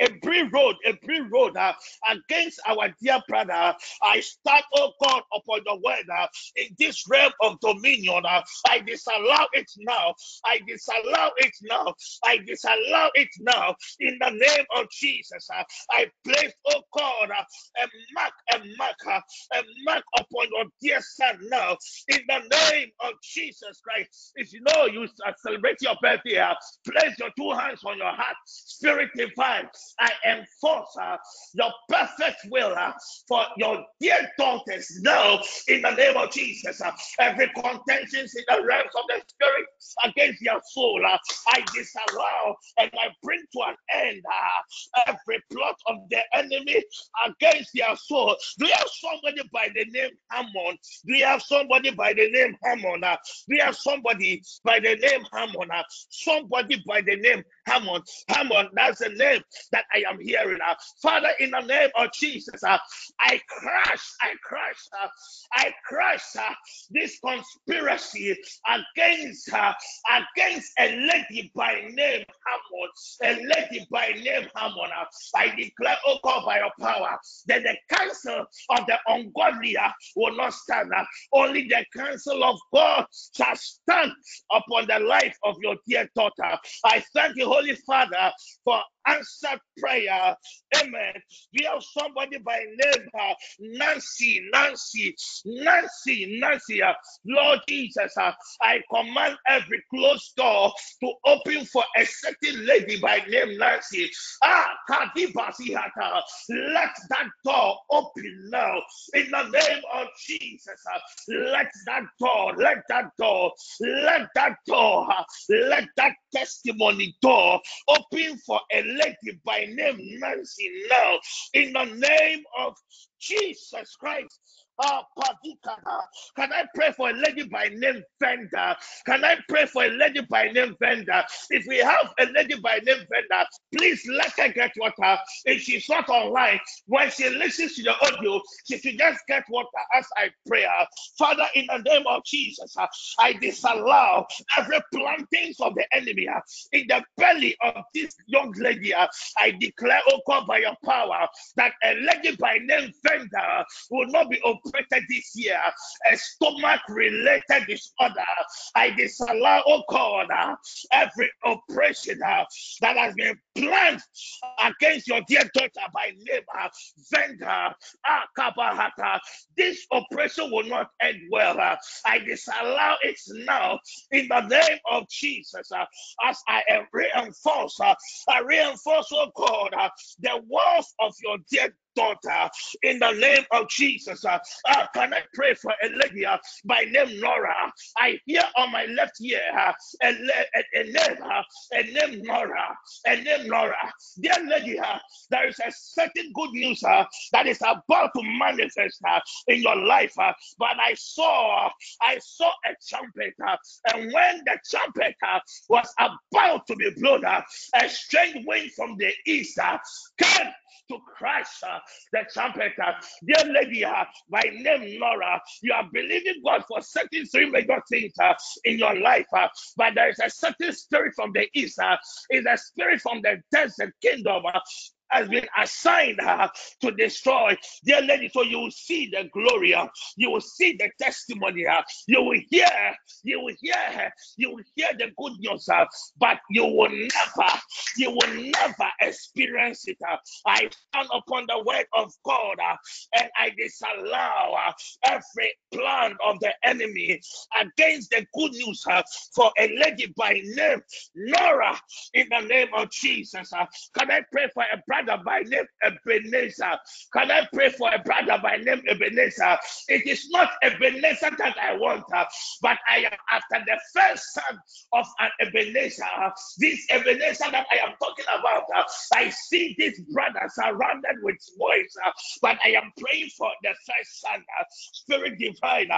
a Bree road, a Bree road uh, against our dear brother. I start, oh God, upon the word uh, in this realm of dominion. Uh, I disallow it now. I disallow it now. I disallow it now in the name of Jesus. Uh, I place, oh God, uh, a mark, a mark, uh, a mark upon your dear son now in the name of Jesus Christ. If you know you celebrate your birthday, uh, place your two hands on your heart, spirit divine. I enforce uh, your perfect will uh, for your dear daughters now in the name of Jesus. Uh, every contention in the realms of the spirit against your soul, uh, I disallow and I bring to an end uh, every plot of the enemy against your soul. Do you have somebody by the name Hammon? Do you have somebody by the name Hammon? Uh, do you have somebody by the name Hammon? Uh, somebody by the name Hammon. Hammon, that's the name that I am hearing. Uh, Father, in the name of Jesus, uh, I crush, I crush, uh, I crush uh, this conspiracy against uh, against a lady by name Hammon, a lady by name Hammon. Uh, I declare, oh God, by your power, that the counsel of the ungodly uh, will not stand. Uh, only the counsel of God shall stand upon the life of your dear daughter. I thank you, Holy Father, for answered prayer. Amen. We have somebody by name uh, Nancy, Nancy, Nancy, Nancy. Uh, Lord Jesus, uh, I command every closed door to open for a certain lady by name Nancy. Ah, Kadibasihata. Let that door open now in the name of Jesus. Uh, let that door, let that door, let that door, uh, let that testimony door open for a lady by name Nancy now in the name of Jesus Christ. Can I pray for a lady by name Venda? Can I pray for a lady by name Venda? If we have a lady by name Venda, please let her get water. If she's not online, when she listens to the audio, she should just get water as I pray. Father, in the name of Jesus, uh, I disallow every plantings of the enemy uh, in the belly of this young lady. Uh, I declare, oh God, by your power, that a lady by name Venda will not be open this year, a stomach related disorder, I disallow, oh God, every operation that has been planned against your dear daughter by neighbor, vendor, Akabahata. This oppression will not end well. I disallow it now in the name of Jesus as I reinforce, I reinforce, oh God, the walls of your dear daughter in the name of Jesus. Uh, uh, can I pray for a lady uh, by name Nora? I hear on my left ear uh, a, name, uh, a name Nora, a name Nora. Dear lady, uh, there is a certain good news uh, that is about to manifest uh, in your life. Uh, but I saw, I saw a trumpet, uh, and when the trumpet uh, was about to be blown, uh, a strange wind from the east uh, came to crash uh, the trumpeter. Dear lady, uh, by name Nora, you are believing God for certain three major things uh, in your life, uh, but there is a certain spirit from the east. Uh, is a spirit from the desert kingdom. Uh, has been assigned to destroy. Dear lady, so you will see the glory, uh, you will see the testimony, uh, you will hear, you will hear, you will hear the good news, uh, but you will never, you will never experience it. I stand upon the word of God and I disallow every plan of the enemy against the good news for a lady by name Nora in the name of Jesus. Can I pray for a brother? Brother by name Ebenezer. Can I pray for a brother by name Ebenezer? It is not Ebenezer that I want, uh, but I am after the first son of an Ebenezer. This Ebenezer that I am talking about, uh, I see this brother surrounded with boys, uh, but I am praying for the first son, Spirit Divine.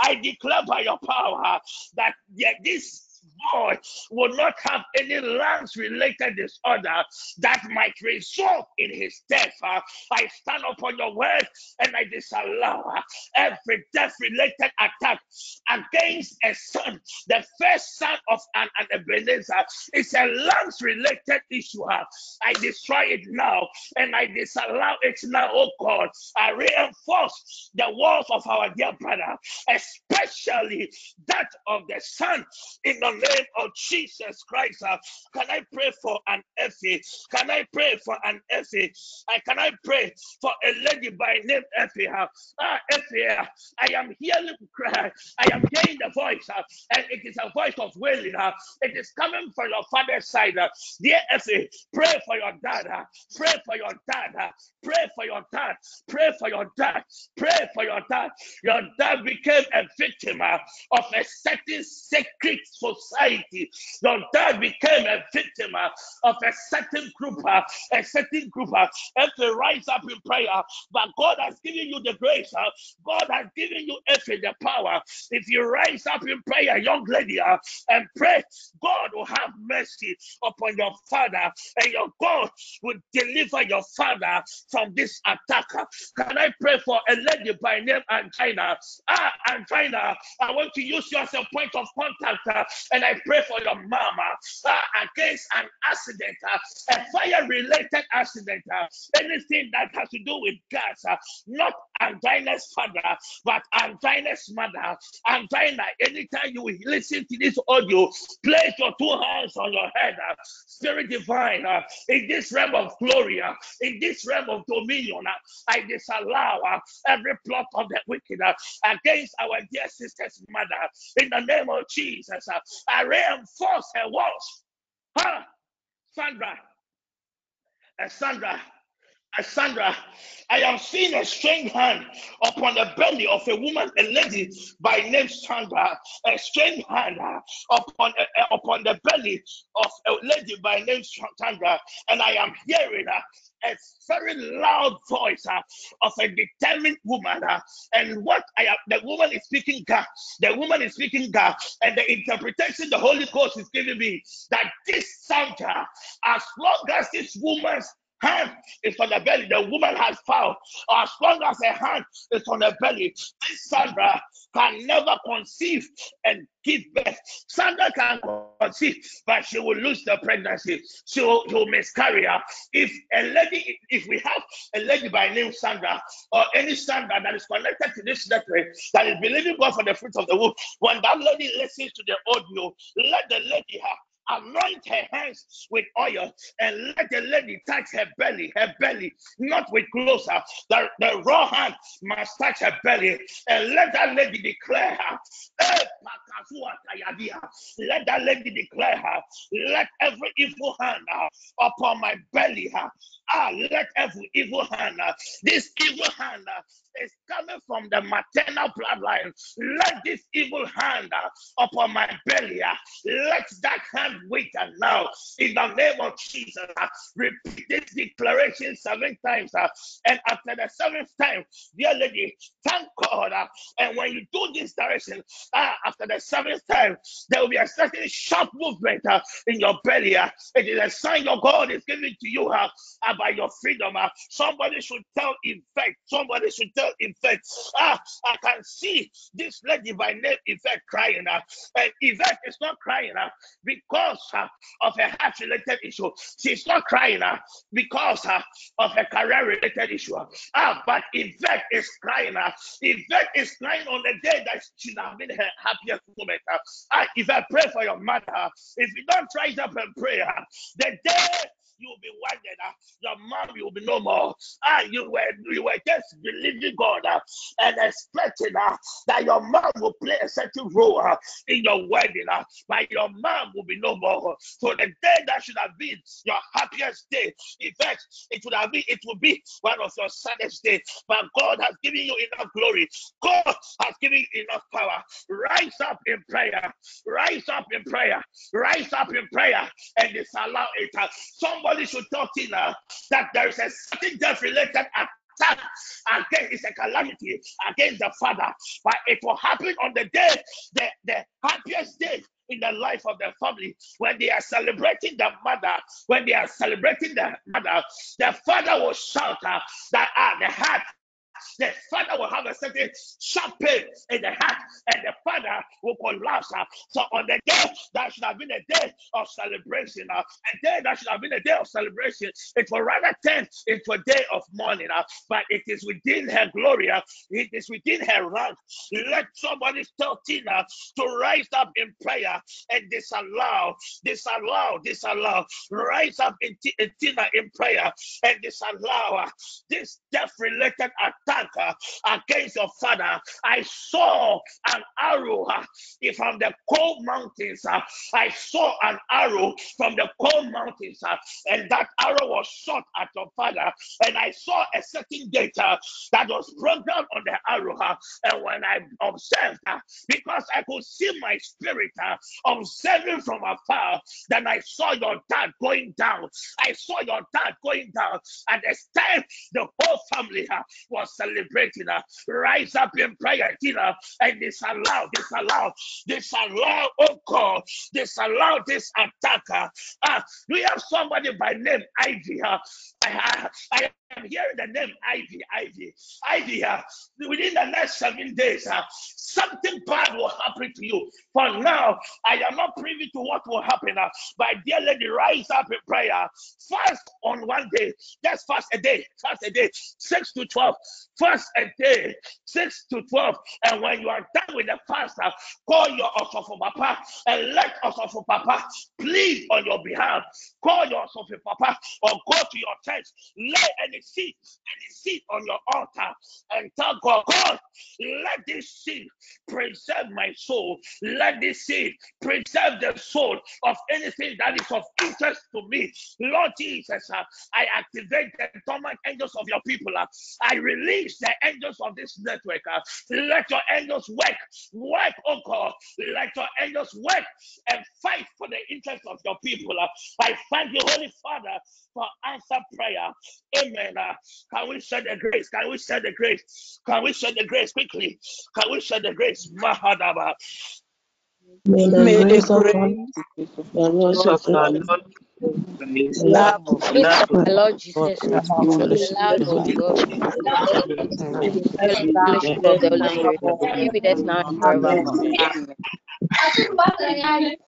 I declare by your power that this boy will not have any lungs related disorder that might result in his death. Uh, I stand upon your word and I disallow uh, every death related attack against a son, the first son of an, an Ebenezer. It's a lungs related issue. Uh, I destroy it now and I disallow it now, oh God. I reinforce the walls of our dear brother, especially that of the son in the name of Jesus Christ. Uh, can I pray for an Effie? Can I pray for an Effie? Uh, can I pray for a lady by name Effie? Uh, ah, Effie, I am hearing cry. I am hearing the voice, and it is a voice of wailing. It is coming from your father's side. Dear Effie, pray for your dad. Pray for your dad. Pray for your dad. Pray for your dad. Pray for your dad. Your dad became a victim of a certain secret society. Your dad became a victim uh, of a certain group, uh, a certain group. Uh, and to rise up in prayer, but God has given you the grace. Uh, God has given you every the power. If you rise up in prayer, young lady, uh, and pray, God will have mercy upon your father, and your God will deliver your father from this attack. Can I pray for a lady by name Angina? Ah, Angina, I want to use you as a point of contact, uh, and I pray for your mama uh, against an accident, uh, a fire related accident, uh, anything that has to do with gas, uh, not Angina's father, but Angina's mother. Angina, anytime you listen to this audio, place your two hands on your head, uh, Spirit Divine, uh, in this realm of glory, in this realm of dominion, I disallow every plot of the wicked against our dear sister's mother. In the name of Jesus, I reinforce her walls. Huh? Sandra, uh, Sandra, Sandra, I am seeing a strange hand upon the belly of a woman, a lady by name Sandra. A strange hand uh, upon uh, uh, upon the belly of a lady by name Sandra, and I am hearing uh, a very loud voice uh, of a determined woman. Uh, and what I am, the woman is speaking God. The woman is speaking God. And the interpretation the Holy Ghost is giving me that this Sandra, as long as this woman's hand is on the belly. The woman has found. As long as her hand is on the belly, this Sandra can never conceive and give birth. Sandra can conceive, but she will lose the pregnancy. She will, she will miscarry. If a lady, if we have a lady by name Sandra or any Sandra that is connected to this network that is believing God for the fruit of the womb, when that lady listens to the audio, let the lady have anoint her hands with oil and let the lady touch her belly, her belly, not with clothes. The, the raw hand must touch her belly and let that lady declare her. Let that lady declare her. Let every evil hand uh, upon my belly. Uh, ah, let every evil hand, uh, this evil hand is coming from the maternal bloodline. Let this evil hand uh, upon my belly, uh, let that hand weaken now. In the name of Jesus, uh, repeat this declaration seven times. Uh, and after the seventh time, dear lady, thank God. Uh, and when you do this direction, uh, after the seventh time, there will be a certain sharp movement in your belly. It is a sign your God is giving to you about your freedom. Somebody should tell effect. Somebody should tell effect. Ah, I can see this lady by name effect crying. Uh, and effect is not crying uh, because uh, of a heart related issue. She's not crying uh, because uh, of a career related issue. Ah, but effect is crying. Uh, effect is crying on the day that she have been her happiest moment. Uh, ah, if I pray for your mother, if you don't rise up and pray, uh, the day you will be wondering. Uh, your mom will be no more. Ah, you were you were just believing God uh, and expecting uh, that your mom will play a certain role uh, in your wedding, uh, but your mom will be no more. So the day that should have been your happiest day, in fact, it would have been it will be one of your saddest days. But God has given you enough glory. God has given you enough power. Rise up in prayer. Rise up in prayer. Rise up in prayer and disallow it. Uh, somebody somebody should talk in uh, that there is a certain death related attack against it's a calamity against the father, but it will happen on the day, the, the happiest day in the life of the family. When they are celebrating the mother, when they are celebrating the mother, the father will shout that ah, the heart the father will have a certain sharp pain in the heart, and the father will collapse. So on the day that should have been a day of celebration, uh, a day that should have been a day of celebration, it will rather turn into a day of mourning. Uh, but it is within her glory, uh, it is within her rank. Let somebody tell Tina to rise up in prayer and disallow, disallow, disallow. Rise up in, Tina in prayer and disallow this death-related attack uh, against your father. I saw an arrow uh, from the cold mountains. Uh, I saw an arrow from the cold mountains, uh, and that arrow was shot at your father. And I saw a certain gate uh, that was broken on the arrow. Uh, and when I observed, uh, because I could see my spirit uh, observing from afar, then I saw your dad going down. I saw your dad going down. At the time, the whole family uh, was celebrating. Uh, rise up in prayer, Tina, and disallow, disallow, disallow, oh God, disallow this attacker. Uh, we have somebody by name Ivy. Uh, I, I, I'm hearing the name Ivy, Ivy, Ivy. Uh, within the next seven days, uh, something bad will happen to you. For now, I am not privy to what will happen. Uh, but dear lady, rise up in prayer. Fast on one day, just fast a day, fast a day, six to twelve. Fast a day, six to twelve. And when you are done with the fast, uh, call your Osofo Papa and let Osofo Papa plead on your behalf. Call your Osofo Papa or go to your church, lay any seed, any seed on your altar, and tell God, God, let this seed preserve my soul. Let this seed preserve the soul of anything that is of interest to me. Lord Jesus, uh, I activate the dormant angels of your people. Uh, I release the angels of this network. Uh, let your angels work, work, oh God. Let your angels work and fight for the interest of your people. I thank you, Holy Father, for answer prayer. Amen. Uh, can we share the grace? Can we share the grace? Can we share the grace quickly? Can we share the grace? Mahadaba. May the grace of the Lord of of our God, Lord the Love love of of love the of Lord God, Jesus Christ, the love of God, be with us now fellowship of the Holy and Spirit